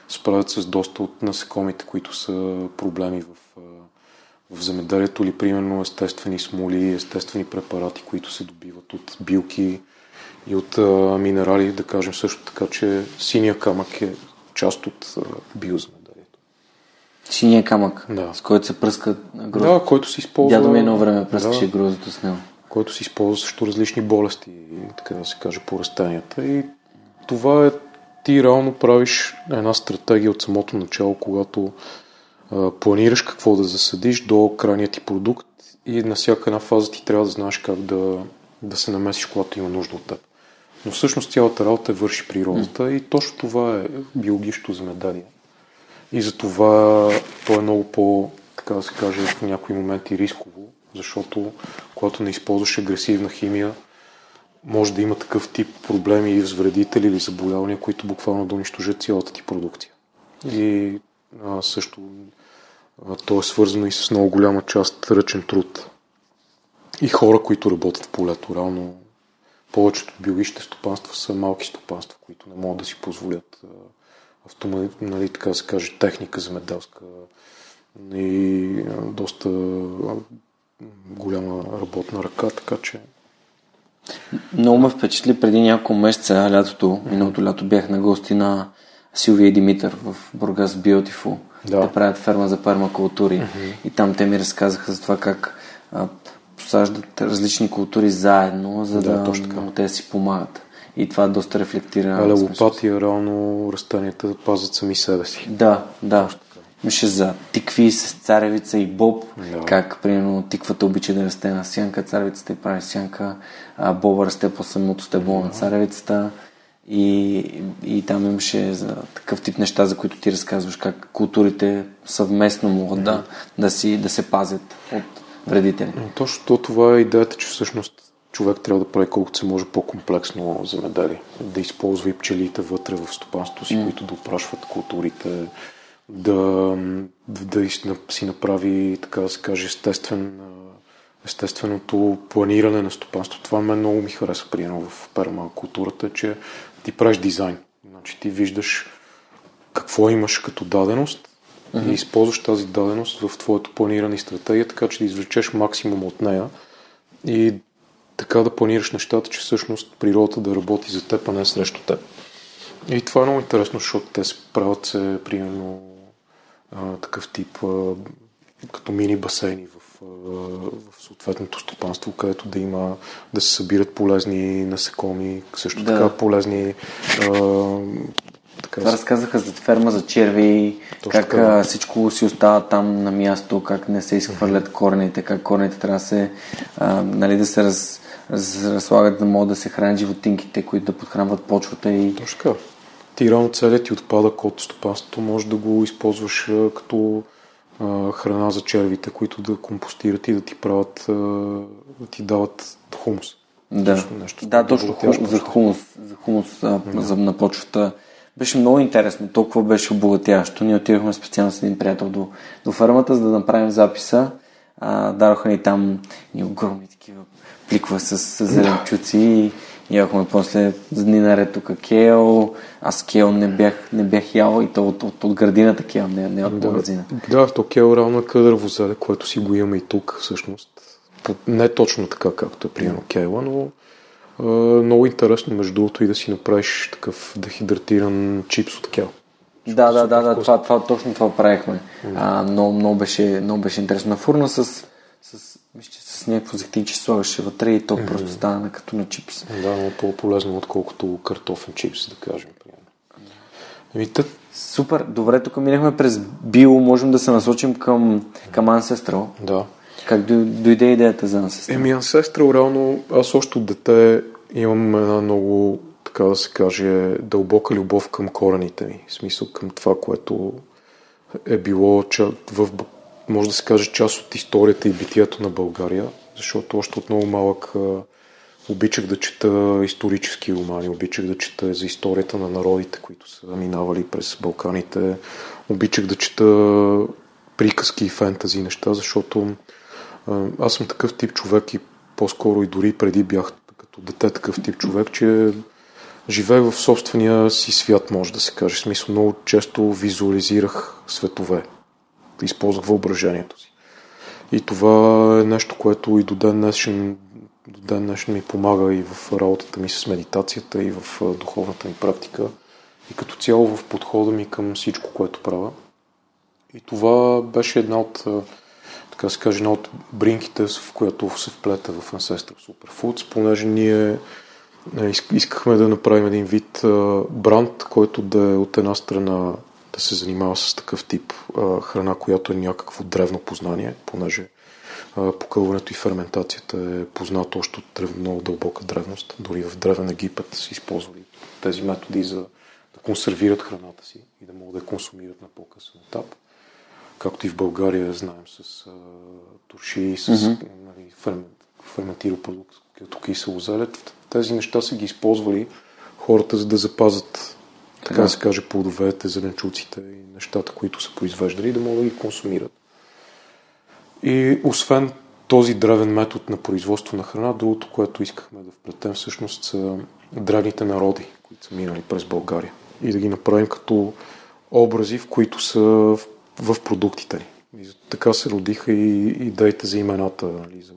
справят с доста от насекомите, които са проблеми в, в земеделието или примерно естествени смоли, естествени препарати, които се добиват от билки и от а, минерали, да кажем също така, че синия камък е част от биоземеделието. Синия камък, да. с който се пръска грозото. Да, който се използва... Дядо ми едно време пръскаше да, грозото с него. Който се използва също различни болести, така да се каже, по растенията. И това е ти реално правиш една стратегия от самото начало, когато а, планираш какво да засадиш до крайния ти продукт и на всяка една фаза ти трябва да знаеш как да, да се намесиш, когато има нужда от теб. Но всъщност цялата работа е върши природата mm. и точно това е биологичното земеделие. И затова то е много по, така да се каже, в някои моменти рисково, защото когато не използваш агресивна химия, може да има такъв тип проблеми с вредители или заболявания, които буквално да унищожат цялата ти продукция. И а, също а, то е свързано и с много голяма част ръчен труд. И хора, които работят в полето. Реално повечето биологичните стопанства са малки стопанства, които не могат да си позволят автомат, нали, така да се каже, техника земеделска и доста голяма работна ръка, така че много ме впечатли преди няколко месеца, лятото, миналото лято бях на гости на Силвия и Димитър в Бургас Beautiful. Да. да правят ферма за пермакултури. Mm-hmm. И там те ми разказаха за това как а, посаждат различни култури заедно, за да, да те си помагат. И това доста рефлектира. Але лопатия, реално растенията пазят сами себе си. Да, да. Имаше за тикви с царевица и боб, да. как примерно тиквата обича да расте на сянка, царевицата и прави сянка, а боба расте по самото стебло да. на царевицата. И, и там имаше за такъв тип неща, за които ти разказваш, как културите съвместно могат да, да, си, да се пазят от вредители. Точно това е идеята, че всъщност човек трябва да прави колкото се може по-комплексно земеделие. Да използва и пчелите вътре в стопанството си, mm. които да опрашват културите, да, да си направи, така да се каже, естествен, естественото планиране на стопанство. Това мен много ми харесва, приемно в пермакултурата, че ти правиш дизайн. Значи ти виждаш какво имаш като даденост mm-hmm. и използваш тази даденост в твоето планиране и стратегия, така че да извлечеш максимум от нея и така да планираш нещата, че всъщност природата да работи за теб, а не срещу теб. И това е много интересно, защото те се правят се, примерно, а, такъв тип а, като мини басейни в, а, в съответното стопанство, където да има да се събират полезни насекоми, също да. така полезни а, така, Това разказаха за ферма за черви, Точно как така. всичко си остава там на място, как не се изхвърлят корените, как корените трябва да се, а, нали, да се раз, раз, разлагат, да могат да се хранят животинките, които да подхранват почвата. И... Точно така ти рано целият ти отпадък от стопанството може да го използваш като а, храна за червите, които да компостират и да ти правят, а, да ти дават хумус. Да, нещо, нещо, да точно хумус, за хумус, за хумус а, да. за, на почвата. беше много интересно, толкова беше обогатяващо. Ние отидохме специално с един приятел до, до фермата, за да направим записа. А, дароха ни там ни огромни такива пликове с, с зеленчуци и Ядохме после дни наред тук кел. Аз кел не бях, не бях ял и то от, от, от градината кел, не, не от да, магазина. Да, то кел равно е къдърво зеле, което си го имаме и тук всъщност. Не точно така, както е примерно кела, но е, много интересно между другото и да си направиш такъв дехидратиран чипс от кел. Да, да, да, да, това, това, точно това правихме. Mm. А, много, много, беше, много беше интересно. На фурна с, с някакво зехтинче слагаше вътре и то mm-hmm. просто стана като на чипс. Да, но по-полезно, отколкото картофен чипс, да кажем. Ами, тът... Супер, добре, тук минахме през био, можем да се насочим към, към Ancestral. Да. Как дойде идеята за Ancestral? Еми, Ancestral, реално, аз още от дете имам една много, така да се каже, дълбока любов към корените ми. В смисъл към това, което е било в може да се каже, част от историята и битието на България, защото още от много малък обичах да чета исторически романи, обичах да чета за историята на народите, които са минавали през Балканите, обичах да чета приказки и фентази неща, защото аз съм такъв тип човек и по-скоро и дори преди бях като дете такъв тип човек, че живее в собствения си свят, може да се каже. В смисъл много често визуализирах светове използвах въображението си. И това е нещо, което и до ден днешен, до ден днешен ми помага и в работата ми с медитацията, и в духовната ми практика, и като цяло в подхода ми към всичко, което правя. И това беше една от, така се каже, една от бринките, в която се вплета в Ancestral Superfoods, понеже ние искахме да направим един вид бранд, който да е от една страна да се занимава с такъв тип а, храна, която е някакво древно познание, понеже а, покълването и ферментацията е познато още от древ, много дълбока древност. Дори в Древен Египет са използвали тези методи за да консервират храната си и да могат да я консумират на по-късен етап. Както и в България знаем с а, турши, с mm-hmm. нали, фермент, ферментирал продукт, като кисело зеле. Тези неща са ги използвали хората, за да запазят така да се каже, плодовете, зеленчуците и нещата, които са произвеждали, да могат да ги консумират. И освен този древен метод на производство на храна, другото, което искахме да вплетем всъщност са древните народи, които са минали през България. И да ги направим като образи, в които са в, продуктите ни. И така се родиха и идеите за имената, нали, за,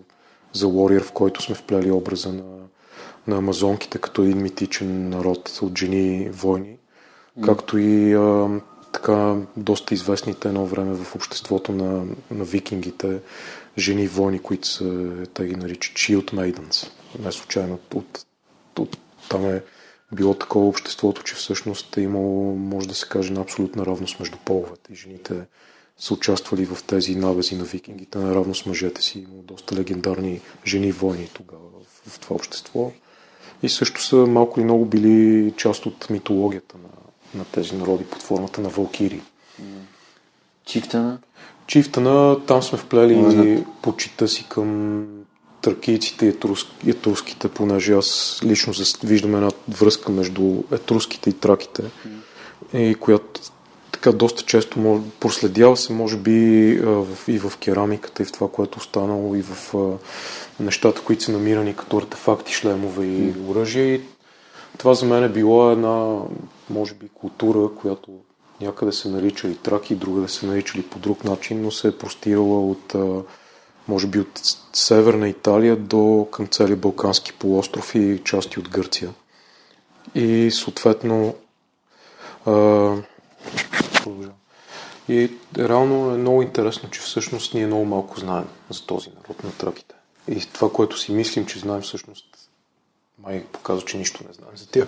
за Warrior, в който сме вплели образа на, на амазонките като един митичен народ от жени войни както и а, така доста известните едно време в обществото на, на викингите жени войни, които са, те ги наричат Shield Maidens. Не случайно от, от, там е било такова обществото, че всъщност е имало, може да се каже, на абсолютна равност между половете. И жените са участвали в тези навези на викингите, наравно с мъжете си. Има доста легендарни жени войни тогава в, в това общество. И също са малко или много били част от митологията на, на тези народи под формата на валкири. Чифтана? Чифтана, там сме вплели Мазът. почита си към тракийците и етруските, понеже аз лично виждам една връзка между етруските и траките, и която така доста често може, проследява се, може би, и в керамиката, и в това, което е останало, и в нещата, които са намирани като артефакти, шлемове и оръжия. И това за мен е било една, може би, култура, която някъде се нарича и траки, друга да се наричали по друг начин, но се е простирала от, може би, от северна Италия до към целия Балкански полуостров и части от Гърция. И съответно и реално е много интересно, че всъщност ние много малко знаем за този народ на траките. И това, което си мислим, че знаем всъщност май показва, че нищо не знаем за тях.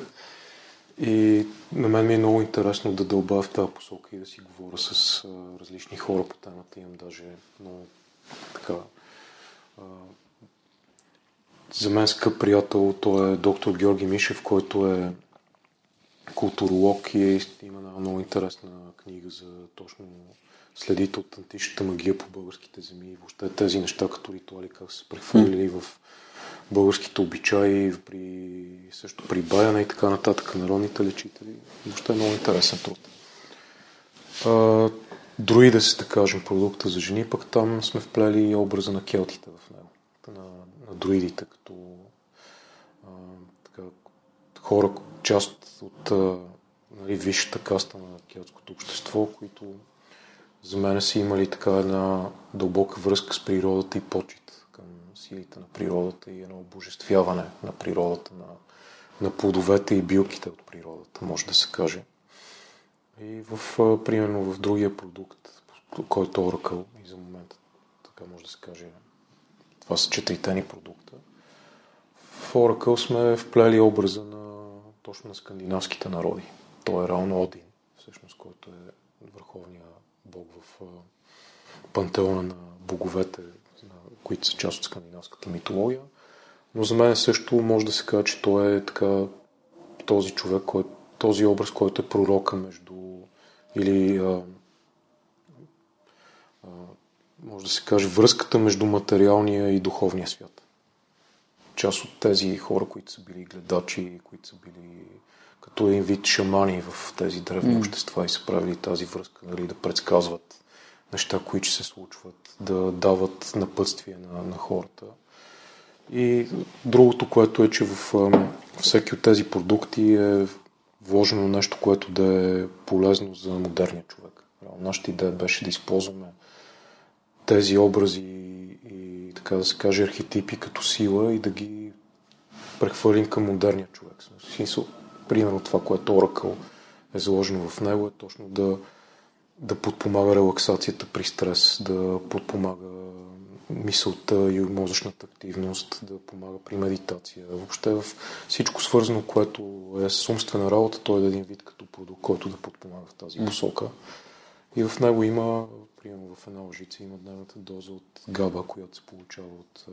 И на мен ми е много интересно да дълба в тази посока и да си говоря с а, различни хора по темата. Имам даже много така... А, за мен скъп приятел, той е доктор Георги Мишев, който е културолог и има една много интересна книга за точно следите от античната магия по българските земи и въобще тези неща като ритуали, как се прехвърлили в българските обичаи, при, също при баяна и така нататък, народните лечители. Въобще е много интересен труд. А, друиде се, да кажем, продукта за жени, пък там сме вплели образа на келтите в него, на, на друидите, като а, така, хора, част от а, нали, висшата каста на келтското общество, които за мен са имали така една дълбока връзка с природата и почет силите на природата и едно обожествяване на природата, на, на плодовете и билките от природата, може да се каже. И в, примерно в другия продукт, който Oracle и за момента, така може да се каже, това са четирите ни продукта. В Oracle сме вплели образа на точно на скандинавските народи. Той е реално Один, всъщност, който е върховния бог в пантеона на боговете, които са част от скандинавската митология. Но за мен също може да се каже, че той е така този човек, кой, този образ, който е пророка между или а, а, може да се каже връзката между материалния и духовния свят. Част от тези хора, които са били гледачи, които са били като един вид шамани в тези древни mm. общества и са правили тази връзка, нали, да предсказват неща, които се случват, да дават напътствие на, на хората. И другото, което е, че в всеки от тези продукти е вложено нещо, което да е полезно за модерния човек. Нашата идея беше да използваме тези образи и, така да се каже, архетипи като сила и да ги прехвърлим към модерния човек. В смисъл, примерно това, което Oracle е заложено в него, е точно да, да подпомага релаксацията при стрес, да подпомага мисълта и мозъчната активност, да помага при медитация. Въобще в всичко свързано, което е с умствена работа, той е един вид като продукт, който да подпомага в тази посока. И в него има, примерно в една лъжица, има дневната доза от габа, която се получава от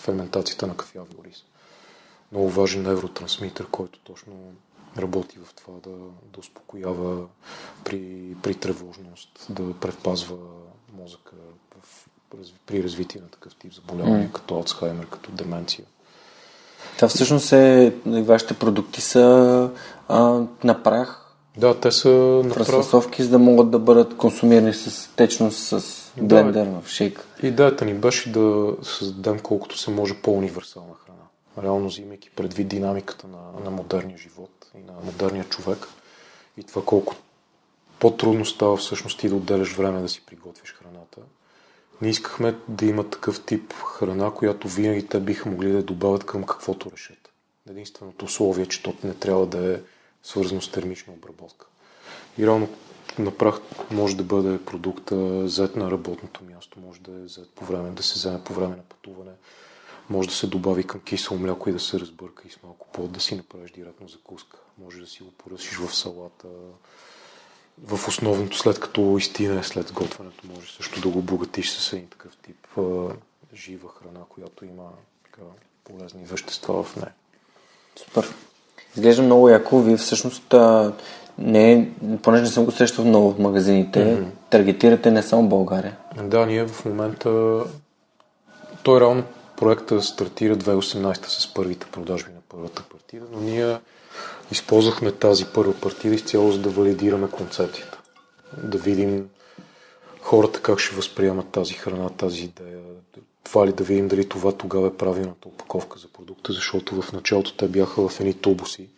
ферментацията на кафяви ориз. Много важен невротрансмитър, който точно работи в това да, да успокоява при, при тревожност, да предпазва мозъка в, при развитие на такъв тип заболявания, mm. като Алцхаймер, като деменция. Това всъщност е, вашите продукти са а, на прах. Да, те са на прах. за да могат да бъдат консумирани с течност, с блендер да, в шейк. Идеята ни беше да създадем колкото се може по-универсална храна. Реално взимайки предвид динамиката на, на модерния живот на модерния човек и това колко по-трудно става всъщност ти да отделяш време да си приготвиш храната. Не искахме да има такъв тип храна, която винаги те биха могли да добавят към каквото решат. Единственото условие, че то не трябва да е свързано с термична обработка. И реално на прах може да бъде продукта взет на работното място, може да е взет по време, да се вземе по време на пътуване, може да се добави към кисело мляко и да се разбърка и с малко пот да си направиш директно закуска. Може да си го поръсиш в салата. В основното, след като изтине след готвенето, може също да го обогатиш с един такъв тип жива храна, която има така, полезни вещества в нея. Супер. Изглежда много яко. Вие всъщност не, понеже не съм го срещал много в магазините, mm-hmm. таргетирате не само България. Да, ние в момента той реално проекта стартира 2018 с първите продажби на първата партида, но ние използвахме тази първа партида изцяло за да валидираме концепцията. Да видим хората как ще възприемат тази храна, тази идея. Това ли да видим дали това тогава е правилната опаковка за продукта, защото в началото те бяха в едни тубуси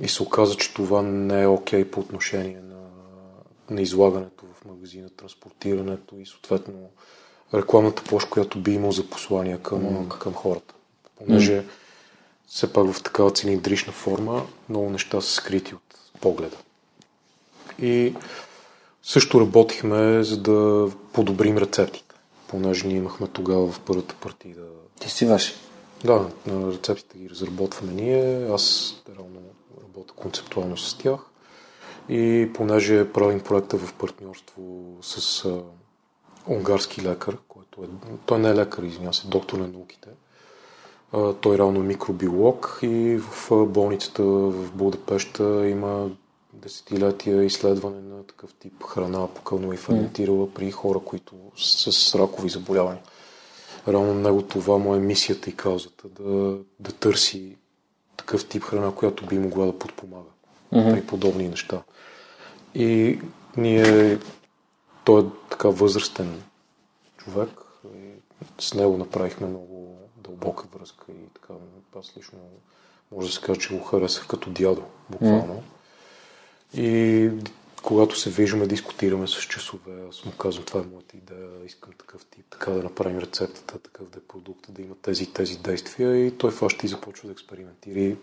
и се оказа, че това не е окей okay по отношение на, на излагането в магазина, транспортирането и съответно рекламната площ, която би имал за послания към, mm. към хората. Понеже mm. Все пак в такава цилиндрична форма много неща са скрити от погледа. И също работихме за да подобрим рецептите, понеже ние имахме тогава в първата партида. Ти си ваши? Да, на рецептите ги разработваме ние. Аз реално работя концептуално с тях. И понеже правим проекта в партньорство с унгарски лекар, който е, той не е лекар, извиня се, доктор на науките, той реално е микробиолог и в болницата в Будапешта има десетилетия изследване на такъв тип храна, покълнала и ферментирала при хора, които с ракови заболявания. Реално него това му е мисията и каузата да, да търси такъв тип храна, която би могла да подпомага mm-hmm. при подобни неща. И ние, той е така възрастен човек с него направихме много дълбока връзка и така, аз лично може да се каже, че го харесах като дядо, буквално. Mm. И когато се виждаме, дискутираме с часове, аз му казвам, това е моята идея, искам такъв тип, така да направим рецептата, такъв да е продукта, да има тези тези действия и той фаща и започва да експериментира и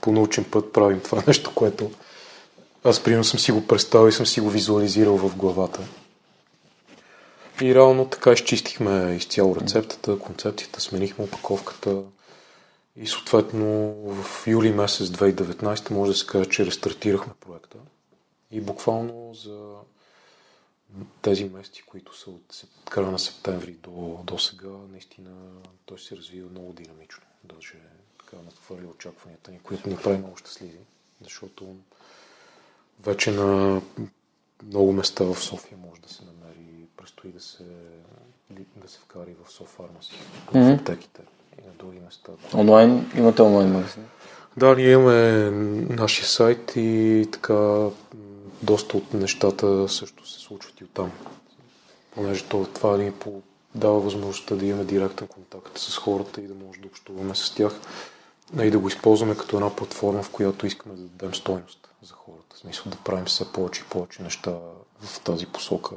по научен път правим това [LAUGHS] нещо, което аз примерно съм си го представил и съм си го визуализирал в главата. И реално така изчистихме изцяло рецептата, концепцията, сменихме опаковката и съответно в юли месец 2019 може да се каже, че рестартирахме проекта. И буквално за тези месеци, които са от края на септември до, до сега, наистина той се развива много динамично. Даже така надхвърли очакванията ни, които ни прави много щастливи, защото вече на много места в София може да се намери, предстои да се, да се вкари в Софармаси, в mm-hmm. аптеките и на други места. Онлайн? Имате онлайн магазин? Да, ние имаме нашия сайт и така доста от нещата също се случват и оттам. Понеже това ни дава възможността да имаме директен контакт с хората и да може да общуваме с тях и да го използваме като една платформа, в която искаме да дадем стойност за хората. В смисъл да правим все повече и повече неща в тази посока.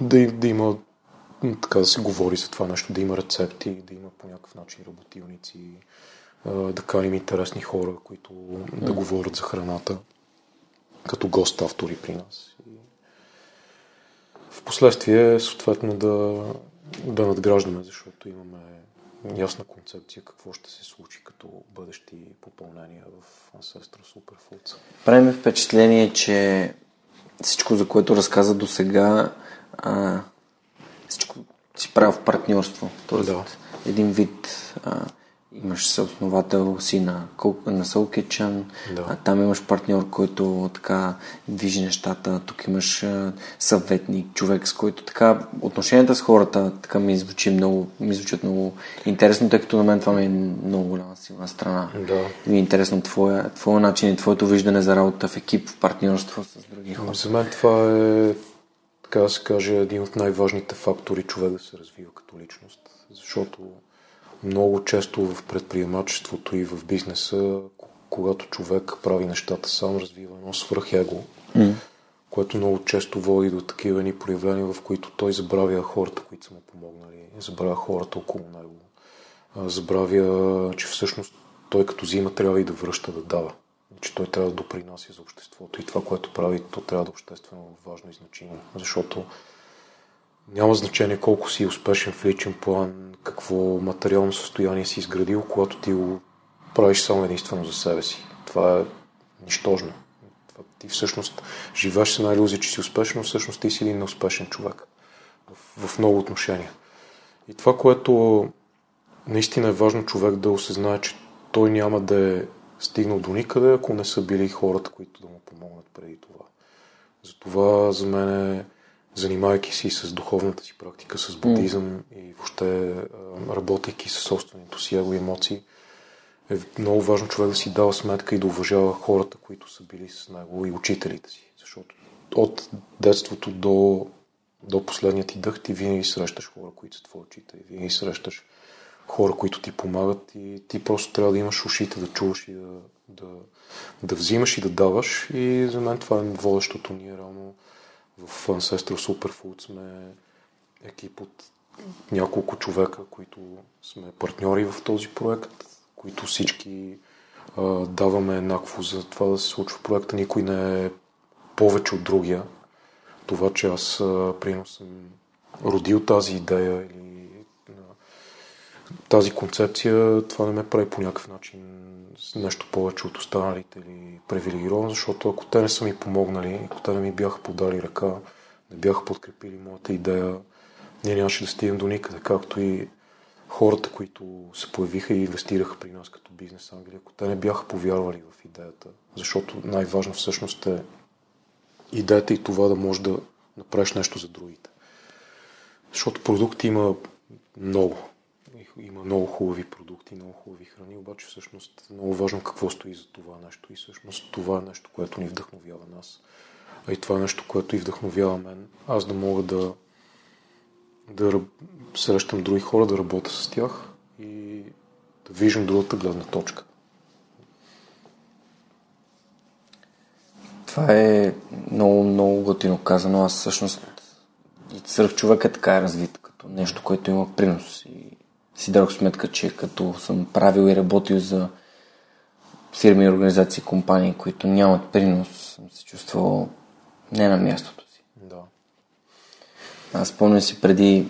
Да, да има, така да се говори за това нещо, да има рецепти, да има по някакъв начин работилници, да каним интересни хора, които да говорят за храната, като гост-автори при нас. И в последствие, съответно, да, да надграждаме, защото имаме ясна концепция какво ще се случи като бъдещи попълнения в Ancestral Superfoods. Прави ми впечатление, че всичко, за което разказа до сега, всичко си правил в партньорство. Тоест, да. един вид а, имаш съосновател си на, на Soul Kitchen, да. а там имаш партньор, който така движи нещата, тук имаш а, съветник, човек, с който така отношенията с хората така ми звучи много, ми звучат много интересно, тъй като на мен това ми е много голяма силна страна. Да. Ми е интересно твоя, твоя начин и твоето виждане за работа в екип, в партньорство с други хора. За мен това е, така да се каже, един от най-важните фактори човек да се развива като личност, защото много често в предприемачеството и в бизнеса, когато човек прави нещата сам, развива едно свръхего, mm. което много често води до такива ни проявления, в които той забравя хората, които са му помогнали, забравя хората около него, забравя, че всъщност той като взима трябва и да връща, да дава. Че той трябва да допринася за обществото и това, което прави, то трябва да е обществено важно и значимо. Защото няма значение колко си успешен в личен план, какво материално състояние си изградил, когато ти го правиш само единствено за себе си. Това е нищожно. Ти всъщност живееш с една иллюзия, че си успешен, но всъщност ти си един неуспешен човек в, в много отношения. И това, което наистина е важно човек да осъзнае, че той няма да е стигнал до никъде, ако не са били хората, които да му помогнат преди това. Затова за мен е занимавайки си с духовната си практика, с будизъм mm. и въобще работейки с собственото си его и емоции, е много важно човек да си дава сметка и да уважава хората, които са били с него и учителите си. Защото от детството до, до последният ти дъх ти винаги срещаш хора, които са твои учители. Винаги срещаш хора, които ти помагат и ти просто трябва да имаш ушите да чуваш и да, да, да взимаш и да даваш. И за мен това е водещото ние реално в Ancestral Superfood сме екип от няколко човека, които сме партньори в този проект, които всички а, даваме еднакво за това да се случва проекта. Никой не е повече от другия. Това, че аз примерно съм родил тази идея или тази концепция, това не ме прави по някакъв начин нещо повече от останалите или привилегирован, защото ако те не са ми помогнали, ако те не ми бяха подали ръка, не бяха подкрепили моята идея, ние нямаше да стигнем до никъде, както и хората, които се появиха и инвестираха при нас като бизнес ангели, ако те не бяха повярвали в идеята, защото най-важно всъщност е идеята и това да можеш да направиш нещо за другите. Защото продукти има много. Има много хубави продукти, много хубави храни, обаче всъщност е много важно какво стои за това нещо и всъщност това е нещо, което ни вдъхновява нас. А и това е нещо, което и вдъхновява мен. Аз да мога да, да срещам други хора, да работя с тях и да виждам другата гледна точка. Това е много, много готино казано. Аз всъщност свърх човека така е развит, като нещо, което има принос. И си дадох сметка, че като съм правил и работил за фирми, организации, компании, които нямат принос, съм се чувствал не на мястото си. Да. Аз спомням си преди,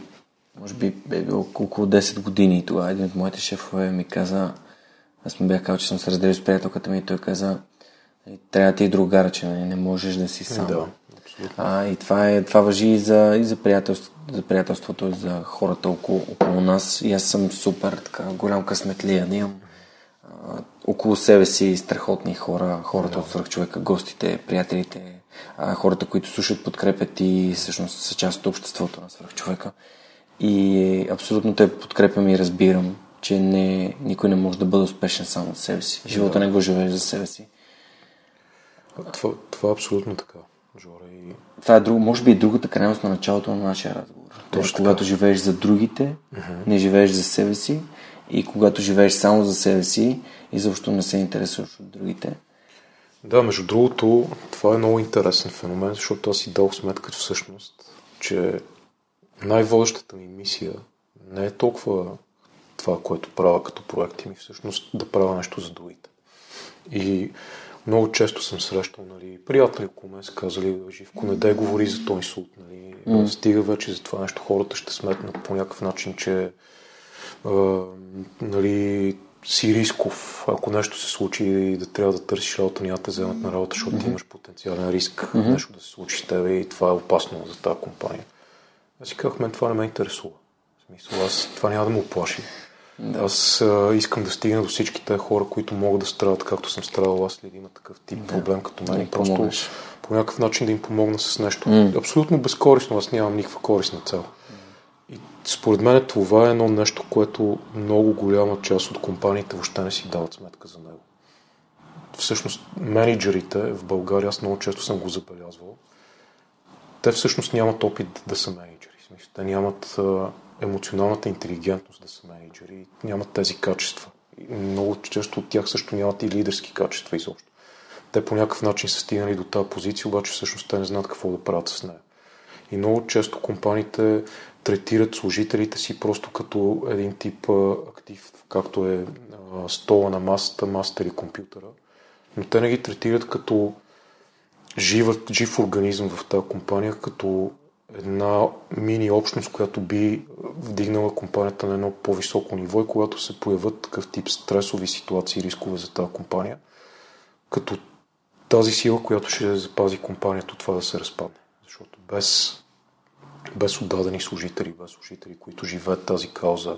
може би бе било около 10 години и тогава един от моите шефове ми каза, аз му бях казал, че съм се разделил с приятелката ми и той каза, трябва да ти е другара, че не, не можеш да си сам. Да, а, и това, е, това въжи и за, и за, приятелство, за приятелството, и за хората около, около нас. И аз съм супер така, голям късметлия да имам а, около себе си страхотни хора, хората да. от свърх човека, гостите, приятелите, а, хората, които слушат, подкрепят и всъщност са част от обществото на свърх човека. И абсолютно те подкрепям и разбирам, че не, никой не може да бъде успешен само от себе си. Живота да. не го живееш за себе си. Това, това е абсолютно така, Жора. И... Това е друг, може би и другата крайност на началото на нашия разговор. Тоест, когато живееш за другите, uh-huh. не живееш за себе си и когато живееш само за себе си, изобщо не се интересуваш от другите. Да, между другото, това е много интересен феномен, защото аз си дал сметка всъщност, че най-водещата ми мисия не е толкова това, което правя като проекти ми, всъщност да правя нещо за другите. И много често съм срещал нали, приятели около мен са казали, Живко, не дай говори за този инсулт. Нали. Mm. Стига вече за това нещо, хората ще сметнат по някакъв начин, че а, нали, си рисков, ако нещо се случи и да трябва да търсиш работа, няма да вземат на работа, защото mm-hmm. имаш потенциален риск mm-hmm. нещо да се случи с теб и това е опасно за тази компания. Аз си казах, мен това не ме интересува. В смисъл, аз това няма да му оплаши. Аз а, искам да стигна до всички тези хора, които могат да страдат, както съм страдал аз, или да има такъв тип да. проблем като мен. Да Просто помогнеш. по някакъв начин да им помогна с нещо. Mm. Абсолютно безкорисно, аз нямам никаква корисна цел. И според мен това е едно нещо, което много голяма част от компаниите въобще не си дават сметка за него. Всъщност, менеджерите в България, аз много често съм го забелязвал, те всъщност нямат опит да са менеджери. Те нямат емоционалната интелигентност да са менеджери, нямат тези качества. И много често от тях също нямат и лидерски качества изобщо. Те по някакъв начин са стигнали до тази позиция, обаче всъщност те не знаят какво да правят с нея. И много често компаниите третират служителите си просто като един тип актив, както е стола на масата, масата или компютъра. Но те не ги третират като жив, жив организъм в тази компания, като една мини общност, която би вдигнала компанията на едно по-високо ниво и когато се появят такъв тип стресови ситуации и рискове за тази компания, като тази сила, която ще запази компанията от това да се разпадне. Защото без, без отдадени служители, без служители, които живеят тази кауза,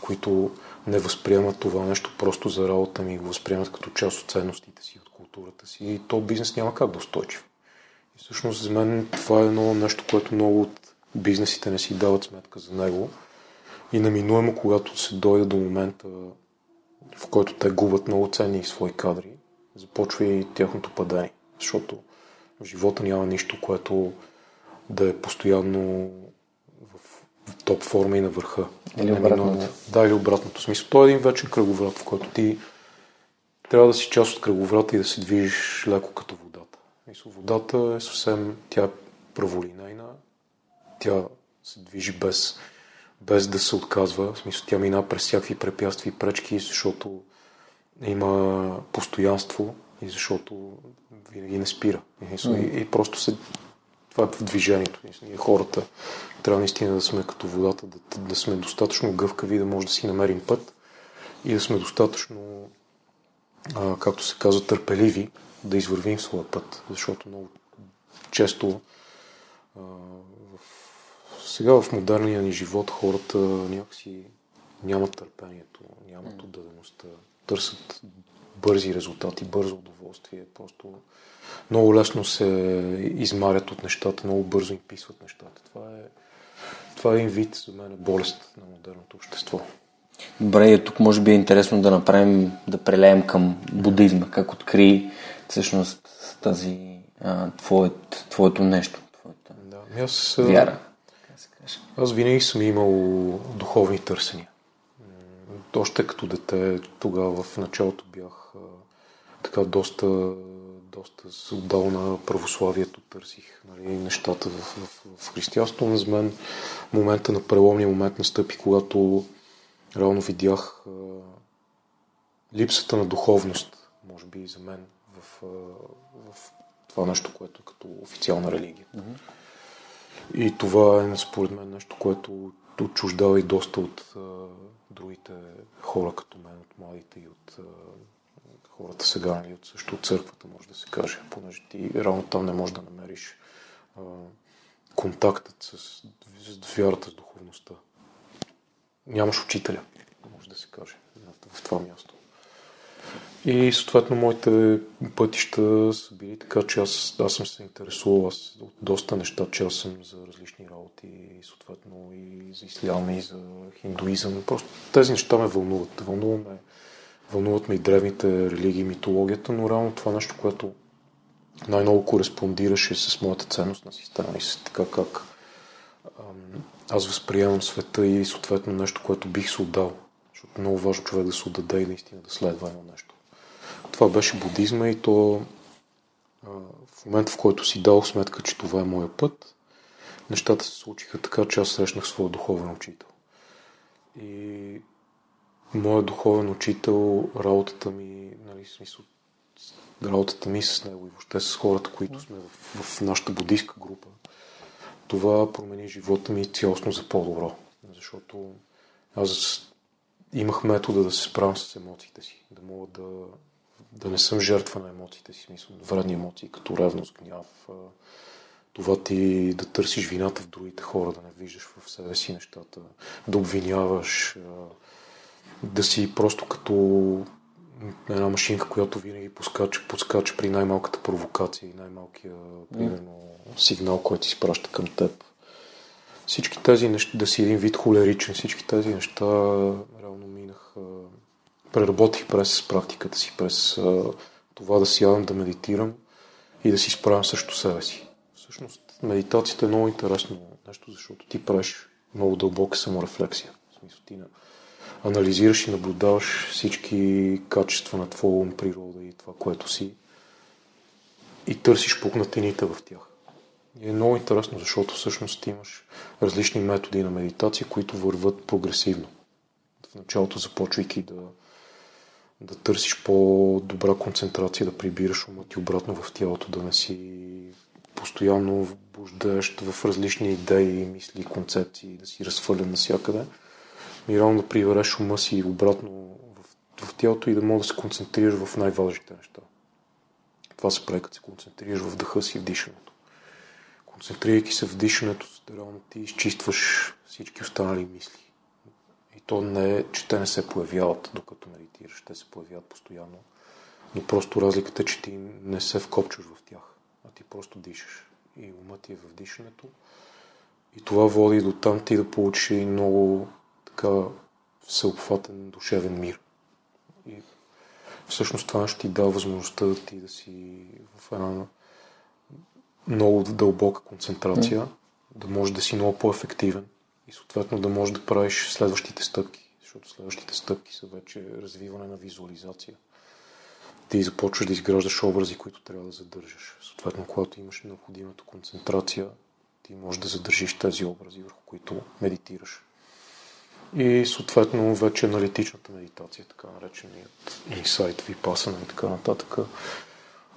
които не възприемат това нещо просто за работа ми, го възприемат като част от ценностите си, от културата си, то бизнес няма как да устойчив. Всъщност за мен това е едно нещо, което много от бизнесите не си дават сметка за него. И неминуемо, когато се дойде до момента, в който те губят много ценни свои кадри, започва и тяхното падение. Защото в живота няма нищо, което да е постоянно в, топ форма и на върха. Или обратното. Да, или обратното. Смисъл, той е един вечен кръговрат, в който ти трябва да си част от кръговрата и да се движиш леко като вода. Мисъл, водата е съвсем, тя е праволинейна, тя се движи без, без да се отказва. В смисъл, тя мина през всякакви препятствия и пречки, защото има постоянство и защото винаги не спира. Mm. и, и просто се това е в движението. Ние хората трябва наистина да сме като водата, да, да сме достатъчно гъвкави, да може да си намерим път и да сме достатъчно, а, както се казва, търпеливи, да извървим своя път, защото много често а, в, сега в модерния ни живот хората някакси нямат търпението, нямат отдадеността, търсят бързи резултати, бързо удоволствие. Просто много лесно се измарят от нещата, много бързо им писват нещата. Това е, това е един вид за мен болест на модерното общество. Добре, и тук може би е интересно да направим, да прелеем към будизма. Как откри всъщност тази а, твоят, твоето нещо, твоята да, аз, вяра. Аз винаги съм имал духовни търсения. Още като дете, тогава в началото бях така доста, доста се отдал на православието, търсих нали, нещата в, в, в християнство. Но за мен момента на преломния момент настъпи, когато реално видях липсата на духовност, може би и за мен, в, в това нещо, което е като официална религия. И това е, според мен, нещо, което отчуждава и доста от а, другите хора като мен, от младите и от а, хората сега, нали, от също от църквата, може да се каже, понеже ти реално там не можеш да намериш а, контактът с, с вярата, с духовността. Нямаш учителя, може да се каже, в това място. И съответно моите пътища са били така, че аз, аз съм се интересувал аз от доста неща, че аз съм за различни работи, съответно и за ислям, и за хиндуизъм. Просто тези неща ме вълнуват. Вълнуваме, вълнуват ме и древните религии, митологията, но реално това нещо, което най-много кореспондираше с моята ценност на система и с така как аз възприемам света и съответно нещо, което бих се отдал. Защото е много важно човек да се отдаде и наистина да следва едно нещо. Това беше будизма и то в момента, в който си дал сметка, че това е моя път, нещата се случиха така, че аз срещнах своя духовен учител. И моят духовен учител, работата ми, нали, смисъл, работата ми с него и въобще с хората, които сме в, в нашата буддийска група, това промени живота ми цялостно за по-добро. Защото аз имах метода да се справям с емоциите си, да мога да да не съм жертва на емоциите си, смисъл, вредни емоции, като ревност, гняв, това ти да търсиш вината в другите хора, да не виждаш в себе си нещата, да обвиняваш, да си просто като една машинка, която винаги подскача, подскача при най-малката провокация и най-малкия, примерно, сигнал, който си праща към теб. Всички тези неща, да си един вид холеричен, всички тези неща реално минах преработих през практиката си, през това да сядам, да медитирам и да си справям също себе си. Всъщност, медитацията е много интересно нещо, защото ти правиш много дълбока саморефлексия. В смисъл, ти анализираш и наблюдаваш всички качества на твоя ум, природа и това, което си и търсиш пукнатините в тях. И е много интересно, защото всъщност имаш различни методи на медитация, които върват прогресивно. В началото започвайки да да търсиш по-добра концентрация, да прибираш ума ти обратно в тялото, да не си постоянно вбуждаещ в различни идеи, мисли, концепции, да си разфърлен навсякъде. И реално да прибереш ума си обратно в, в тялото и да можеш да се концентрираш в най-важните неща. Това се прави, като се концентрираш в дъха си в дишането. Концентрирайки се в дишането, реално ти изчистваш всички останали мисли то не е, че те не се появяват докато медитираш. Те се появяват постоянно. Но просто разликата е, че ти не се вкопчваш в тях, а ти просто дишаш. И умът ти е в дишането. И това води до там ти да получиш и много така всеобхватен душевен мир. И всъщност това ще ти дава възможността да ти да си в една много дълбока концентрация, да можеш да си много по-ефективен и съответно да можеш да правиш следващите стъпки, защото следващите стъпки са вече развиване на визуализация. Ти започваш да изграждаш образи, които трябва да задържаш. Съответно, когато имаш необходимата концентрация, ти можеш да задържиш тези образи, върху които медитираш. И съответно вече аналитичната медитация, така нареченият инсайт, випасана и така нататък,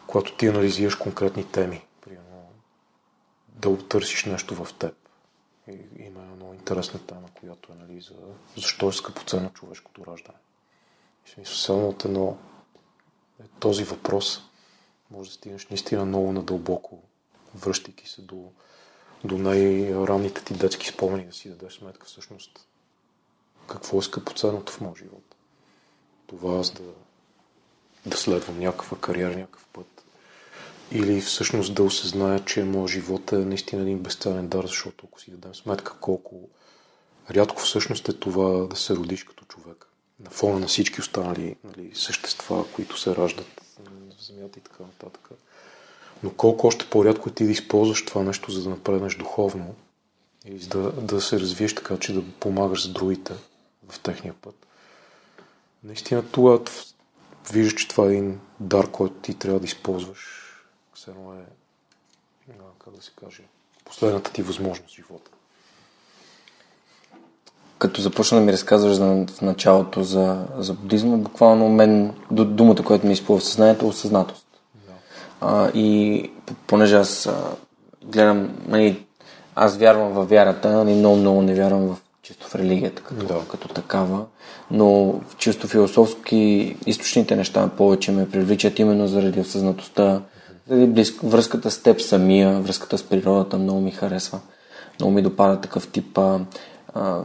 когато ти анализираш конкретни теми, примерно да търсиш нещо в теб, и има много интересна тема, която е нали, за защо е скъпоценно човешкото раждане. И смисъл, само от едно е този въпрос може да стигнеш наистина много надълбоко, връщайки се до, до най-ранните ти детски спомени, да си дадеш сметка всъщност какво е скъпоценното в моят живот. Това аз да, да следвам някаква кариера, някакъв път. Или всъщност да осъзная, че моят живот е наистина един безценен дар, защото ако си дадем сметка колко рядко всъщност е това да се родиш като човек. На фона на всички останали нали, същества, които се раждат в земята и така нататък. Но колко още по-рядко е ти да използваш това нещо, за да напреднеш духовно и да, да се развиеш така, че да помагаш за другите в техния път. Наистина това виждаш, че това е един дар, който ти трябва да използваш. Все едно е, как да се каже, последната ти възможност в живота. Като започна да ми разказваш за, в началото за, за будизма, буквално мен думата, която ми изплува в съзнанието е осъзнатост. Да. А, и понеже аз а, гледам, нали, аз вярвам в вярата, нали, много, много не вярвам в чисто в религията като, да. като такава, но чисто философски източните неща повече ме привличат именно заради осъзнатостта, заради близк, връзката с теб самия, връзката с природата много ми харесва. Много ми допада такъв тип а, а,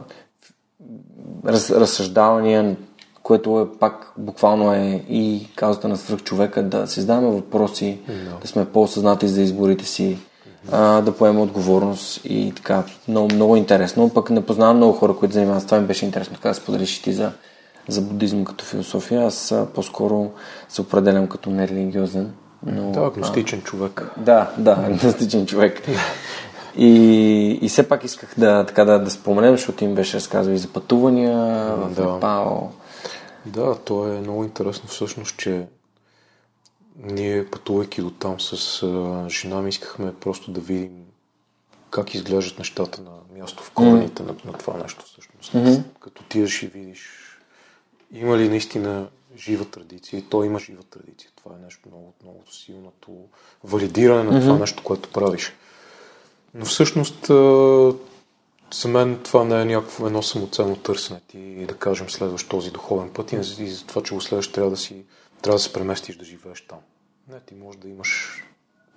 раз, разсъждавания, което е пак буквално е и казата на свръх човека да си задаваме въпроси, no. да сме по-осъзнати за изборите си, а, да поема отговорност и така. Много, много интересно. Пък не познавам много хора, които занимават с това. Ми беше интересно така да споделиш и ти за, за буддизъм като философия. Аз а, по-скоро се определям като нерелигиозен. Но, да, агностичен а, човек. Да, да, агностичен човек. И, и все пак исках да, така, да, да споменем, защото им беше разказал и за пътувания в да. Непал. Да, то е много интересно всъщност, че ние пътувайки до там с а, жена ми искахме просто да видим как изглеждат нещата на място в корените mm. на, на това нещо всъщност. Mm-hmm. Като тиеш и видиш има ли наистина жива традиция и то има жива традиция. Това е нещо много, много силното валидиране на mm-hmm. това нещо, което правиш. Но всъщност за мен това не е някакво едно самоценно търсене. Ти да кажем следваш този духовен път и за това, че го следваш, трябва да си трябва да се преместиш да живееш там. Не, ти можеш да имаш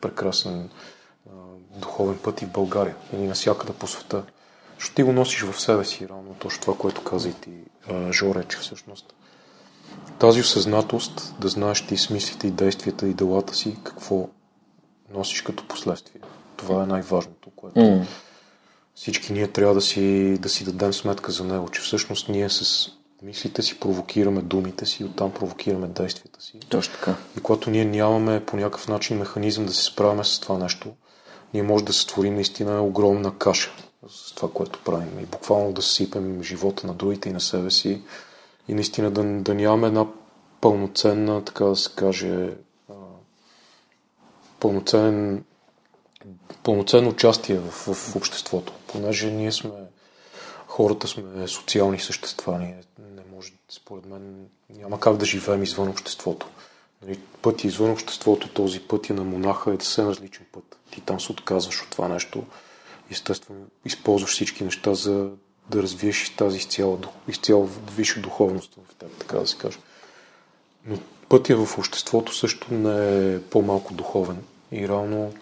прекрасен а, духовен път и в България или навсякъде по света. Защото ти го носиш в себе си, равно точно това, което каза и ти, а, Жоре, че всъщност тази осъзнатост, да знаеш ти смислите и действията и делата си, какво носиш като последствие. Това е най-важното, което mm. всички ние трябва да си, да си дадем сметка за него, че всъщност ние с мислите си провокираме думите си, оттам провокираме действията си. Точно така. И когато ние нямаме по някакъв начин механизъм да се справяме с това нещо, ние може да сътворим наистина огромна каша с това, което правим. И буквално да сипем живота на другите и на себе си. И наистина да, да нямаме една пълноценна, така да се каже, пълноценен пълноценно участие в, в обществото, понеже ние сме хората сме социални същества. Ние не може, според мен, няма как да живеем извън обществото. Нали, пътя извън обществото, този път е на монаха е съвсем различен път. Ти там се отказваш от това нещо. Естествено, използваш всички неща, за да развиеш тази изцяло, изцяло висша духовност в теб, така да се каже. Но пътя в обществото също не е по-малко духовен. И реално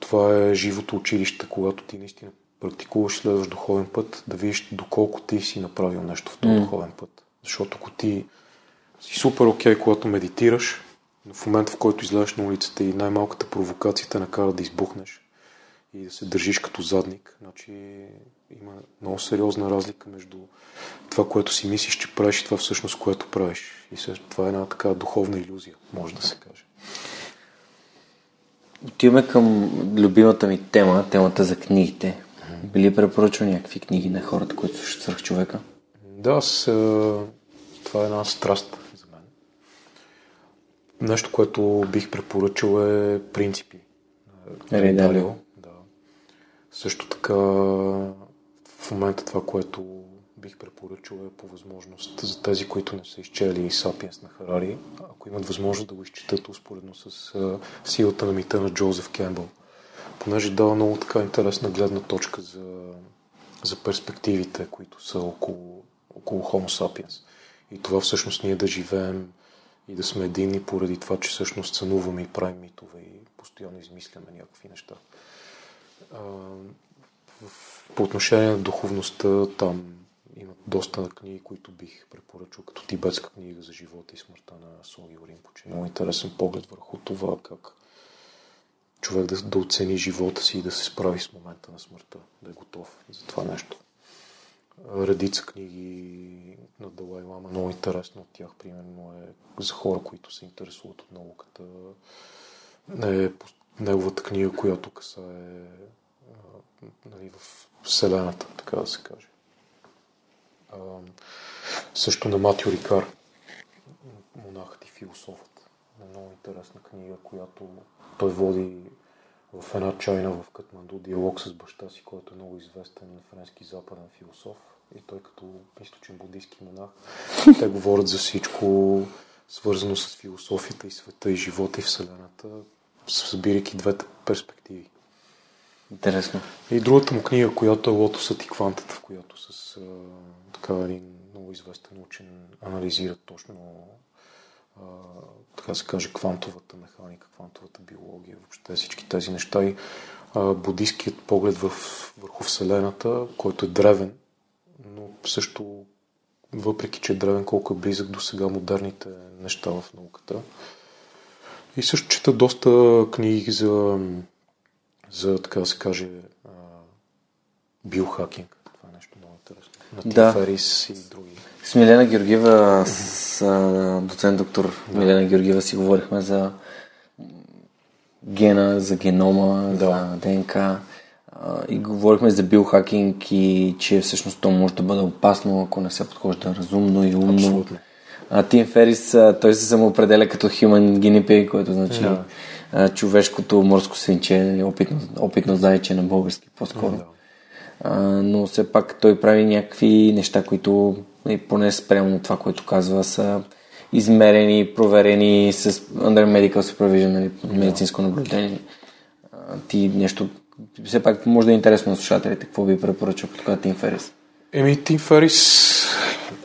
това е живото училище, когато ти наистина практикуваш следваш духовен път, да видиш доколко ти си направил нещо в този mm. духовен път. Защото ако ти си супер окей, okay, когато медитираш, но в момента, в който излезеш на улицата и най-малката провокация те накара да избухнеш и да се държиш като задник, значи има много сериозна разлика между това, което си мислиш, че правиш и това всъщност, което правиш. И това е една така духовна иллюзия, може да се каже. Отиваме към любимата ми тема, темата за книгите. Били препоръчва някакви книги на хората, които слушат свърх човека? Да, с, това е една страст за мен. Нещо, което бих препоръчал е принципи. Рейдалио. Да. Също така в момента това, което бих препоръчал е по възможност за тези, които не са изчели Сапиенс на Харари, ако имат възможност да го изчитат успоредно с силата на мита на Джозеф Кембъл понеже дава много така интересна гледна точка за, за перспективите, които са около, около Homo sapiens. И това всъщност ние да живеем и да сме едини поради това, че всъщност сънуваме и правим митове и постоянно измисляме някакви неща. А, по отношение на духовността, там имат доста книги, които бих препоръчал, като тибетска книга за живота и смъртта на Соги Оринпоче. Много интересен поглед върху това как човек да, да оцени живота си и да се справи с момента на смъртта, да е готов за това нещо. Редица книги на Далай Лама, много интересно от тях, примерно е за хора, които се интересуват от науката. Е неговата книга, която касае нали, в Вселената, така да се каже. А, също на Матио Рикар, монахът и философът. Много интересна книга, която той води в една чайна в Катманду диалог с баща си, който е много известен френски западен философ. И той като източен буддийски монах, [LAUGHS] те говорят за всичко свързано с философията и света и живота и Вселената, събирайки двете перспективи. Интересно. И другата му книга, която е Лотосът и квантата, в която с а, така един много известен учен анализира точно така се каже квантовата механика, квантовата биология, въобще всички тези неща и а, буддийският поглед в, върху Вселената, който е древен, но също въпреки, че е древен, колко е близък до сега модерните неща в науката. И също чета доста книги за за, така се каже, биохакинг. Това е нещо много интересно. На Да. Ферис и други. С Милена Георгиева, с доцент доктор Милена Георгиева си говорихме за гена, за генома, Да. за ДНК и говорихме за биохакинг и че всъщност то може да бъде опасно, ако не се подхожда разумно и умно. Абсолютно. А Тим Ферис, той се самоопределя като human guinea pig, което значи Да. човешкото морско свинче, опитно, опитно зайче на български по-скоро. Да. А, но все пак той прави някакви неща, които и поне спрямо това, което казва, са измерени, проверени с under medical supervision, нали, медицинско наблюдение. А, ти нещо, все пак може да е интересно на слушателите, какво би препоръчал като казва Тим Ферис. Еми, Тим Ферис,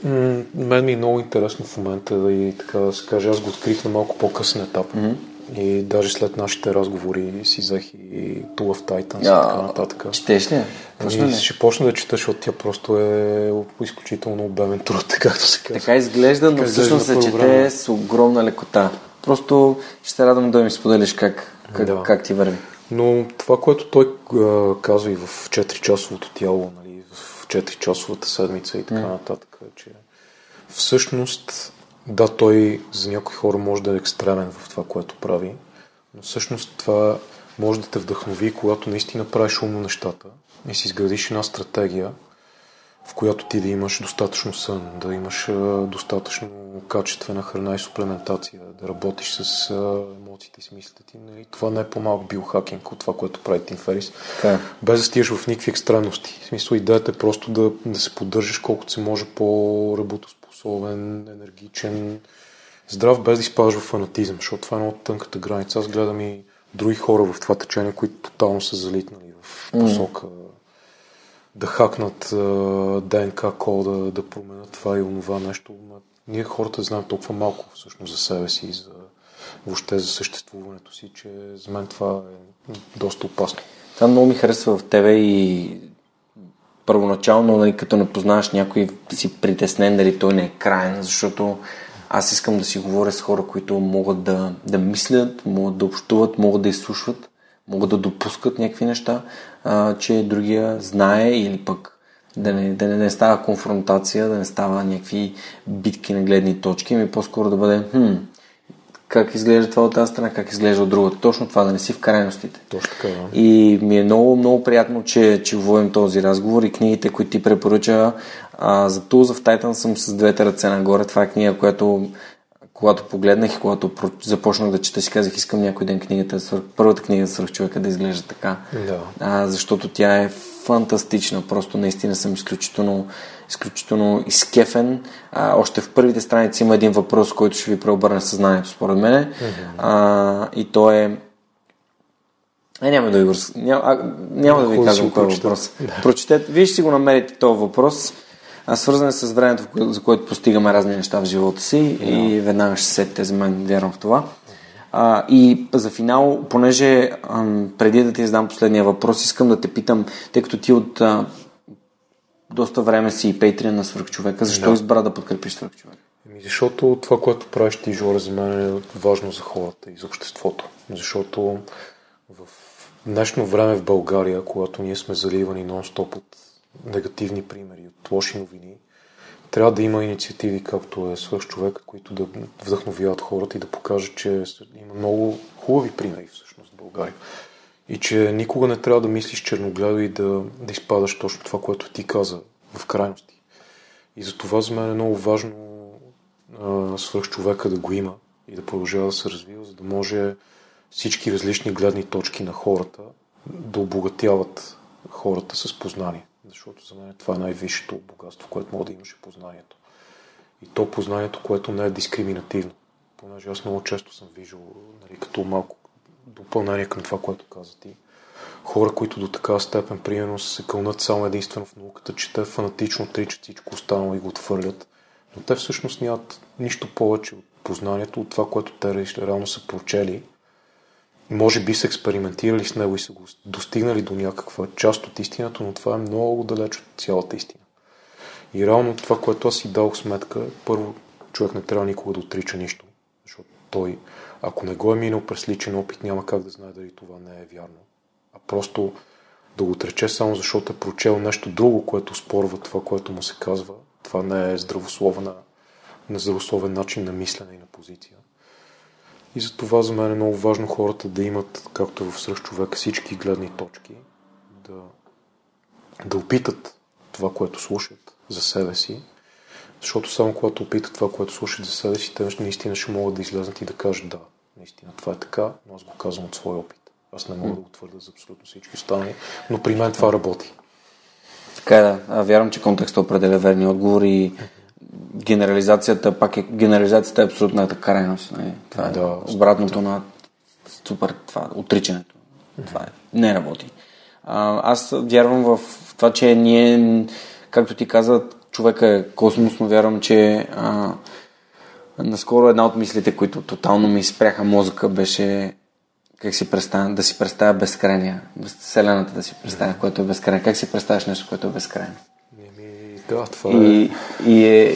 м- мен ми е много интересно в момента да и така да се каже, аз го открих на малко по-късен етап. Mm-hmm. И даже след нашите разговори си взех и Tool of Titans и така нататък. Четеш ли? Почна Ами, ли? ще почна да чета, защото тя просто е изключително обемен труд, [LAUGHS] както се казва. Така изглежда, но всъщност се чете с огромна лекота. Просто ще се радвам да ми споделиш как, как, Да. как ти върви. Но това, което той а, казва и в 4-часовото тяло, нали, в 4-часовата седмица и така нататък, е, че всъщност, да, той за някои хора може да е екстремен в това, което прави, но всъщност това може да те вдъхнови, когато наистина правиш умно нещата и си изградиш една стратегия, в която ти да имаш достатъчно сън, да имаш достатъчно качествена храна и суплементация, да работиш с емоциите и с мислите ти. Нали? Това не е по-малък биохакинг от това, което прави Тим Ферис. Така е. Без да стигаш в никакви екстремности. В смисъл, идеята е просто да, да се поддържаш колкото се може по-работоспособен, енергичен, здрав, без да изпадаш в фанатизъм, защото това е много тънката граница. Аз гледам и други хора в това течение, които тотално са залитнали в посока да хакнат ДНК кода, да променят това и онова нещо. Ние хората знаем толкова малко всъщност за себе си и за въобще за съществуването си, че за мен това е доста опасно. Това много ми харесва в тебе и първоначално, нали, като не познаваш някой, си притеснен дали той не е крайен, защото аз искам да си говоря с хора, които могат да, да мислят, могат да общуват, могат да изслушват, могат да допускат някакви неща, а, че другия знае или пък да не, да не, не става конфронтация, да не става някакви битки на гледни точки, ами по-скоро да бъде хм, как изглежда това от тази страна, как изглежда от другата. Точно това, да не си в крайностите. Точно така, да. И ми е много, много приятно, че, че водим този разговор и книгите, които ти препоръча. А, за Tools of Titan съм с двете ръце нагоре. Това е книга, която когато погледнах и когато започнах да чета, си казах, искам някой ден книгата, първата книга за човека да изглежда така. Да. А, защото тя е фантастична. Просто наистина съм изключително, изключително изкефен. А, още в първите страници има един въпрос, който ще ви преобърне съзнанието, според мен. А, и то е е, няма да ви, раз- няма, а, няма да ви да казвам кой е въпрос. Прочетете, вие ще си го намерите този въпрос, а свързан е с времето, за което постигаме разни неща в живота си и веднага ще се сетите за мен, вярвам в това. А, и за финал, понеже ам, преди да ти задам последния въпрос, искам да те питам, тъй като ти от а, доста време си и пейтриан на свърхчовека. Защо Да. избра да подкрепиш свърхчовека? Еми, защото това, което правиш ти, Жоре, за мен е важно за хората и за обществото. Защото в днешно време в България, когато ние сме заливани нон-стоп от негативни примери, от лоши новини, трябва да има инициативи, както е свърх човек, които да вдъхновяват хората и да покажат, че има много хубави примери всъщност в България. И че никога не трябва да мислиш черногледо и да, да изпадаш точно това, което ти каза в крайности. И за това за мен е много важно а, свръхчовека да го има и да продължава да се развива, за да може всички различни гледни точки на хората да обогатяват хората с познание. Защото за мен това е най-висшето богатство, което може да имаш е познанието. И то познанието, което не е дискриминативно. Понеже аз много често съм виждал, нали, като малко допълнение към това, което каза ти, хора, които до такава степен, примерно, се кълнат само единствено в науката, че те фанатично отричат всичко останало и го отвърлят. Но те всъщност нямат нищо повече от познанието, от това, което те реално са прочели. Може би са експериментирали с него и са го достигнали до някаква част от истината, но това е много далеч от цялата истина. И реално това, което аз си дал сметка, първо, човек не трябва никога да отрича нищо, той, ако не го е минал през личен опит, няма как да знае дали това не е вярно. А просто да го отрече само защото е прочел нещо друго, което спорва това, което му се казва, това не е здравословна, на здравословен начин на мислене и на позиция. И за това за мен е много важно хората да имат, както в сръх човек, всички гледни точки, да, да опитат това, което слушат за себе си, защото само когато опитат това, което слушат за себе си, те наистина ще могат да излезнат и да кажат да, наистина това е така, но аз го казвам от своя опит. Аз не мога да го твърда за абсолютно всички останали, но при мен това работи. Така е, да. А, вярвам, че контекстът определя верни отговори. Генерализацията, пак е, генерализацията е абсолютната крайност. Не? Това е Да, обратното на супер, това, отричането. Това е, не работи. А, аз вярвам в това, че ние, както ти каза, човека е космос, но вярвам, че а, наскоро една от мислите, които тотално ми спряха мозъка, беше как си представя, да си представя безкрайния, Вселената да си представя, което е безкрайно. Как си представяш нещо, което е безкрайно? Еми, да, това е. И, и, е,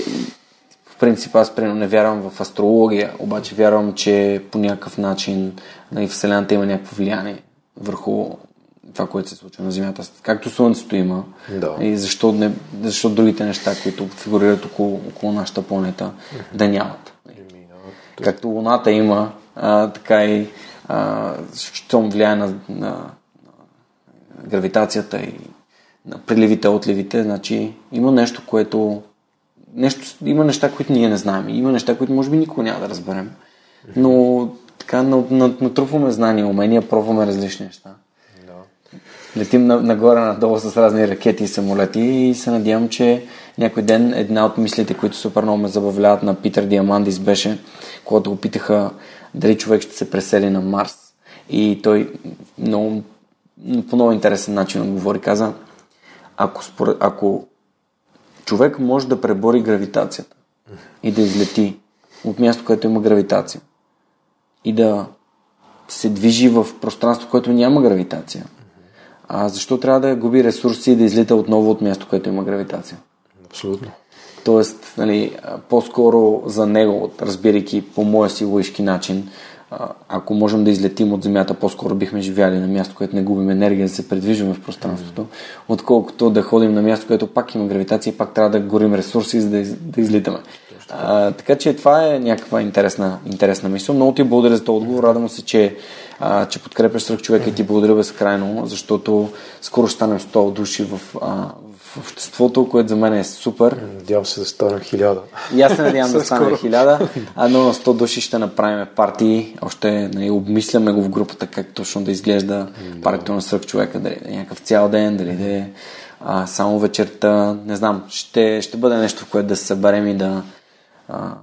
в принцип аз примерно не вярвам в астрология, обаче вярвам, че по някакъв начин нали, Вселената има някакво влияние върху това, което се случва на Земята. Както Слънцето има. Да. И защо, не, защо другите неща, които фигурират около, около нашата планета, да нямат. Да, Както Луната има, а, така и а, щом влияе на, на, на гравитацията и на приливите, отливите, значи има нещо, което нещо, има неща, които ние не знаем. Има неща, които може би никога няма да разберем. Но така на- на- натрупваме знания, умения, пробваме различни неща. Летим на, нагоре, надолу с разни ракети и самолети и се надявам, че някой ден една от мислите, които супер много ме забавляват на Питър Диамандис беше, когато го питаха дали човек ще се пресели на Марс. И той много, по много интересен начин отговори. Каза, ако, според, ако човек може да пребори гравитацията и да излети от място, където има гравитация и да се движи в пространство, което няма гравитация, а защо трябва да губи ресурси и да излита отново от място, където има гравитация? Абсолютно. Тоест, нали, по-скоро за него, разбирайки по моя си логически начин, ако можем да излетим от Земята, по-скоро бихме живяли на място, където не губим енергия, да се предвижваме в пространството, отколкото да ходим на място, където пак има гравитация и пак трябва да горим ресурси, за да, из, да излитаме. А, така че това е някаква интересна, интересна мисъл. Много ти благодаря за този отговор. Радвам се, че, а, че подкрепяш сръх човека и ти благодаря безкрайно, защото скоро ще станем 100 души в, а, в обществото, което за мен е супер. Надявам се да стана хиляда. И аз се надявам [LAUGHS] да Със стане скоро. хиляда, а но на 100 души ще направим партии. Още нали, обмисляме го в групата как точно да изглежда партията на сръх човека. Дали да е някакъв цял ден, дали да е а, само вечерта. Не знам, ще, ще бъде нещо, в което да се съберем и да, а,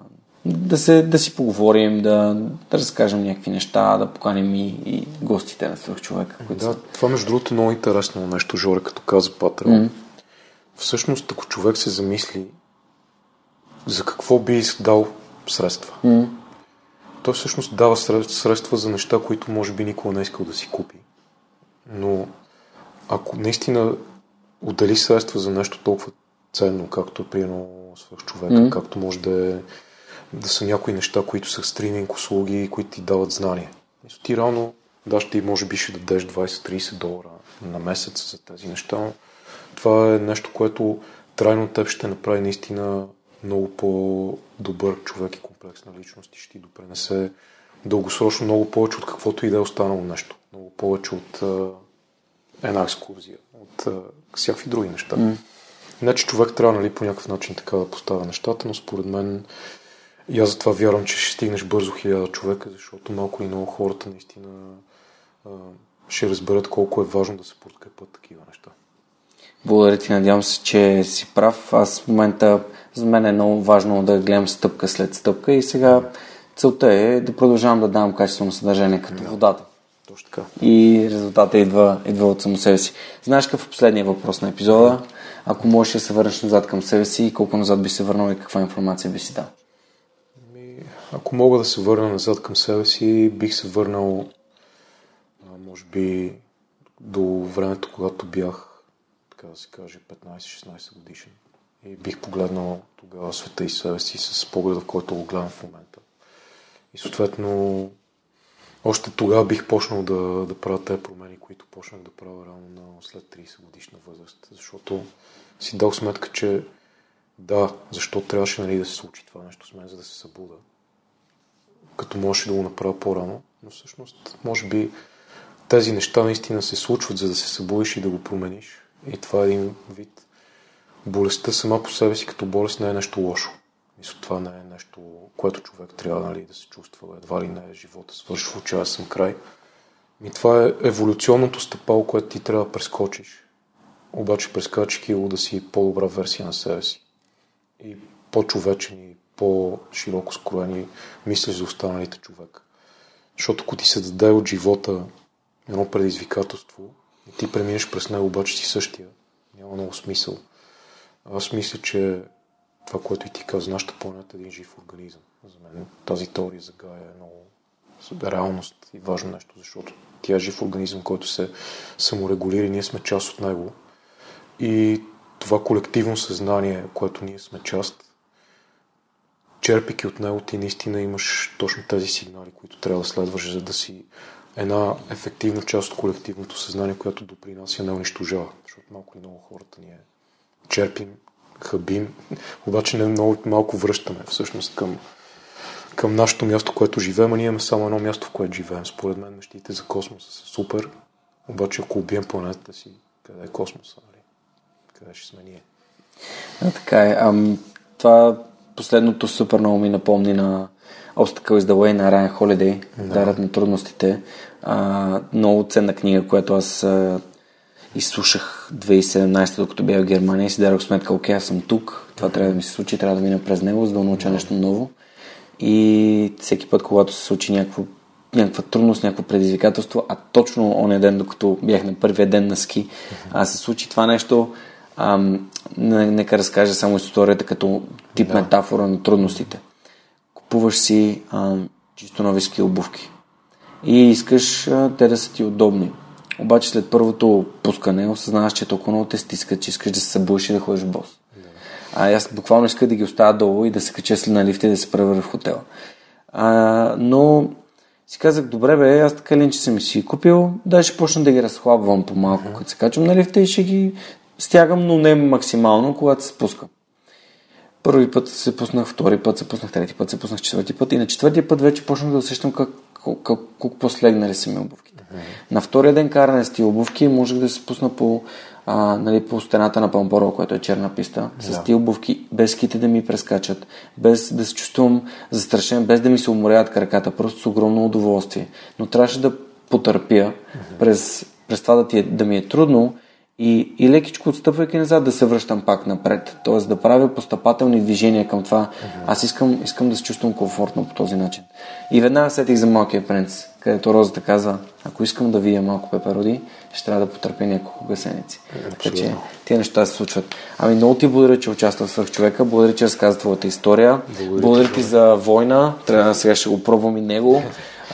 да, се, да си поговорим, да, да разкажем някакви неща, да поканим и, и гостите на сръх човека. Които Да, са. това между другото е много интересно нещо, Жоре, като каза Патрал. Mm. Всъщност, ако човек се замисли за какво би дал средства, mm. той всъщност дава сред- средства за неща, които може би никога не е искал да си купи. Но ако наистина отдели средства за нещо толкова ценно, както е приено свърх човека, mm-hmm. както може да, е, да са някои неща, които са стриминг услуги, които ти дават знания. Ти реално, да, ще може би ще дадеш 20-30 долара на месец за тези неща, но това е нещо, което трайно теб ще направи наистина много по-добър човек и комплексна личност и ще ти допренесе дългосрочно много повече от каквото и да е останало нещо. Много повече от а, една екскурзия, от а, всякакви други неща. Mm. Не, че човек трябва нали, по някакъв начин така да поставя нещата, но според мен и аз затова вярвам, че ще стигнеш бързо хиляда човека, защото малко или много хората наистина а, ще разберат колко е важно да се подкрепят такива неща. Благодаря ти, надявам се, че си прав. Аз в момента, за мен е много важно да гледам стъпка след стъпка и сега целта е да продължавам да давам качествено съдържание като да. водата. Точно така. И резултата идва, идва от само себе си. Знаеш какъв е последния въпрос на епизода? Ако можеш да се върнеш назад към себе си, колко назад би се върнал и каква информация би си дал? Ако мога да се върна назад към себе си, бих се върнал може би до времето, когато бях така да се каже, 15-16 годишен. И бих погледнал тогава света и себе си с погледа, в който го гледам в момента. И съответно, още тогава бих почнал да, да правя тези промени, които почнах да правя рано на след 30 годишна възраст. Защото си дал сметка, че да, защо трябваше нали, да се случи това нещо с мен, за да се събуда. Като можеше да го направя по-рано. Но всъщност, може би, тези неща наистина се случват, за да се събудиш и да го промениш. И това е един вид. Болестта сама по себе си като болест не е нещо лошо. Мисля, това не е нещо, което човек трябва нали, да се чувства. Едва ли не е живота свършва, че аз съм край. И това е еволюционното стъпало, което ти трябва да прескочиш. Обаче прескачайки го да си по-добра версия на себе си. И по-човечен и по-широко скроен и мислиш за останалите човек. Защото ако ти се даде от живота едно предизвикателство, и ти преминеш през него, обаче си същия. Няма много смисъл. Аз мисля, че това, което и ти каза, нашата планета е един жив организъм. За мен тази теория за Гая е много реалност и важно нещо, защото тя е жив организъм, който се саморегулира и ние сме част от него. И това колективно съзнание, което ние сме част, черпики от него, ти наистина имаш точно тези сигнали, които трябва да следваш, за да си една ефективна част от колективното съзнание, която допринася не унищожава. Защото малко и много хората ние черпим, хабим, обаче не много малко връщаме всъщност към, към нашето място, което живеем, а ние имаме само едно място, в което живеем. Според мен нещите за космоса са супер, обаче ако убием планетата си, къде е космоса? Нали? Къде ще сме ние? А, така е. Ам, това последното супер много ми напомни на Obstacle is the Way на Райан Холидей, да. Дарът на трудностите. А, много ценна книга, която аз а, изслушах 2017, докато бях в Германия и си дадох сметка, окей, аз съм тук, това трябва да ми се случи, трябва да мина през него, за да науча нещо ново. И всеки път, когато се случи някакво, някаква трудност, някакво предизвикателство, а точно оня ден, докато бях на първия ден на ски, а се случи това нещо, ам, нека разкажа само историята като тип да. метафора на трудностите. Купуваш си ам, чисто нови ски обувки и искаш а, те да са ти удобни. Обаче след първото пускане осъзнаваш, че толкова много те стиска, че искаш да се събудиш и да ходиш бос. А аз буквално исках да ги оставя долу и да се кача след на лифта и да се превърна в хотела. А, но си казах, добре бе, аз така ли, че съм си купил, да ще почна да ги разхлабвам по-малко, mm-hmm. като се качвам на лифта и ще ги стягам, но не максимално, когато се спускам. Първи път се пуснах, втори път се пуснах, трети път се пуснах, четвърти път и на четвъртия път вече почнах да усещам как колко, колко по-слегнали са ми обувките. Mm-hmm. На втория ден каране с тия обувки можех да се пусна по, а, нали, по стената на Памборо, което е черна писта, yeah. с тия обувки, без ките да ми прескачат, без да се чувствам застрашен, без да ми се уморяват краката, просто с огромно удоволствие. Но трябваше да потърпя mm-hmm. през, през това да, ти е, да ми е трудно и, и лекичко отстъпвайки назад да се връщам пак напред. Тоест да правя постъпателни движения към това. Аз искам, искам да се чувствам комфортно по този начин. И веднага сетих за Малкия принц, където Розата казва, ако искам да видя малко пепероди, ще трябва да потърпя няколко гасеници. Така че тия неща се случват. Ами много ти благодаря, че участва в човека. Благодаря, че разказа твоята история. Благодаря, благодаря ти за война. Трябва сега ще го пробвам и него.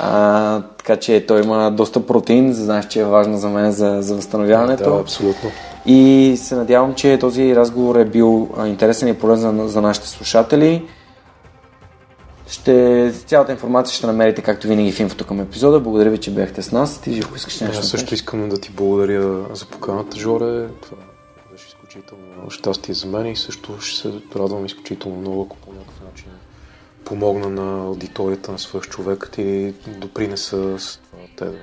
А, така че той има доста протеин, знаеш, че е важно за мен за, за възстановяването. Да, абсолютно. И се надявам, че този разговор е бил интересен и полезен за нашите слушатели. Ще, цялата информация ще намерите, както винаги, в инфото към епизода. Благодаря ви, че бяхте с нас. Ти, Живко, искаш нещо? Аз също искам да ти благодаря за поканата, Жоре. Това беше изключително щастие за мен и също ще се радвам изключително много, ако по някакъв начин помогна на аудиторията на свърх човекът и допринеса с това те да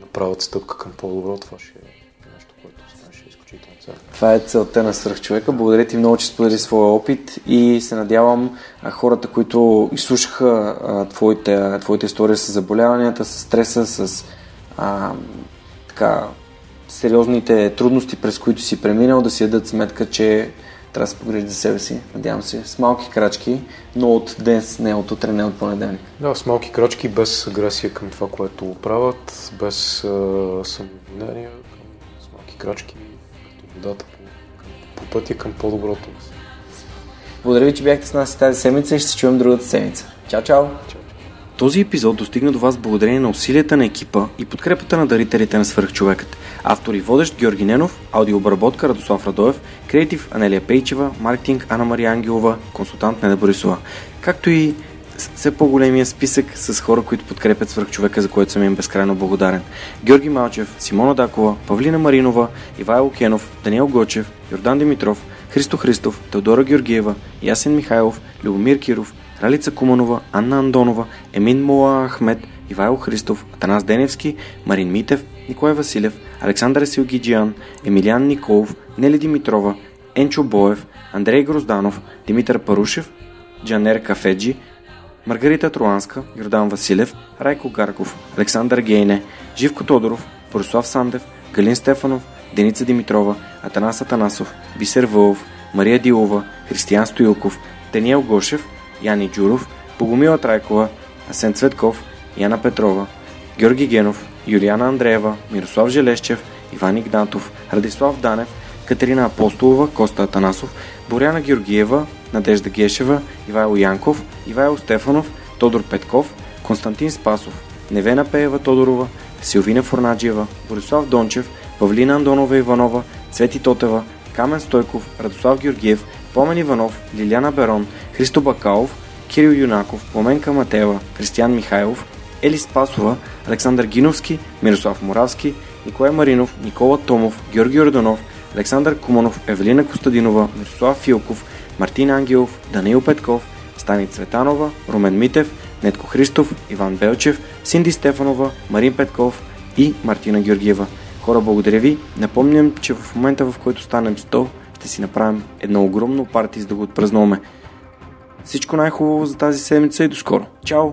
направят стъпка към по-добро. Това ще е това е целта на свръхчовека. Благодаря ти много, че сподели своя опит и се надявам а, хората, които изслушаха твоите, твоите истории с заболяванията, с стреса, с а, така, сериозните трудности, през които си преминал, да си дадат сметка, че трябва да се погрижи за себе си, надявам се, с малки крачки, но от днес, не от утре, не от понеделник. Да, с малки крачки, без агресия към това, което правят, без а, самообвинения, с малки крачки, водата по пътя към по-доброто. Благодаря ви, че бяхте с нас тази седмица и ще се чуем другата седмица. Чао, чао! Този епизод достигна до вас благодарение на усилията на екипа и подкрепата на дарителите на свърхчовекът. Автор и водещ Георги Ненов, аудиообработка Радослав Радоев, креатив Анелия Пейчева, маркетинг Анна Мария Ангелова, консултант Неда Борисова, както и все по-големия списък с хора, които подкрепят свърхчовека, за което съм им безкрайно благодарен. Георги Малчев, Симона Дакова, Павлина Маринова, Ивайло Кенов, Даниел Гочев, Йордан Димитров, Христо Христов, Теодора Георгиева, Ясен Михайлов, Любомир Киров, Ралица Куманова, Анна Андонова, Емин Мола Ахмед, Ивайло Христов, Атанас Деневски, Марин Митев, Николай Василев, Александър Силгиджиан, Емилиан Николов, Нели Димитрова, Енчо Боев, Андрей Грозданов, Димитър Парушев, Джанер Кафеджи, Маргарита Троанска, Йордан Василев, Райко Гарков, Александър Гейне, Живко Тодоров, Борислав Сандев, Галин Стефанов, Деница Димитрова, Атанас Атанасов, Бисер Вълов, Мария Дилова, Християн Стоилков, Даниел Гошев, Яни Джуров, Богомила Трайкова, Асен Цветков, Яна Петрова, Георги Генов, Юлиана Андреева, Мирослав Желещев, Иван Игнатов, Радислав Данев, Катерина Апостолова, Коста Атанасов, Боряна Георгиева, Надежда Гешева, Ивайло Янков, Ивайло Стефанов, Тодор Петков, Константин Спасов, Невена Пеева Тодорова, Силвина Форнаджиева, Борислав Дончев, Павлина Андонова Иванова, Цвети Тотева, Камен Стойков, Радослав Георгиев, Помен Иванов, Лиляна Берон, Христо Бакалов, Кирил Юнаков, Пламенка Матева, Кристиян Михайлов, Ели Спасова, Александър Гиновски, Мирослав Моравски, Николай Маринов, Никола Томов, Георги Орданов, Александър Куманов, Евелина Костадинова, Мирослав Филков, Мартин Ангелов, Даниил Петков, Стани Цветанова, Румен Митев, Нетко Христов, Иван Белчев, Синди Стефанова, Марин Петков и Мартина Георгиева. Хора, благодаря ви. Напомням, че в момента в който станем 100, ще си направим едно огромно парти, за да го отпразнуваме. Всичко най-хубаво за тази седмица и до скоро. Чао!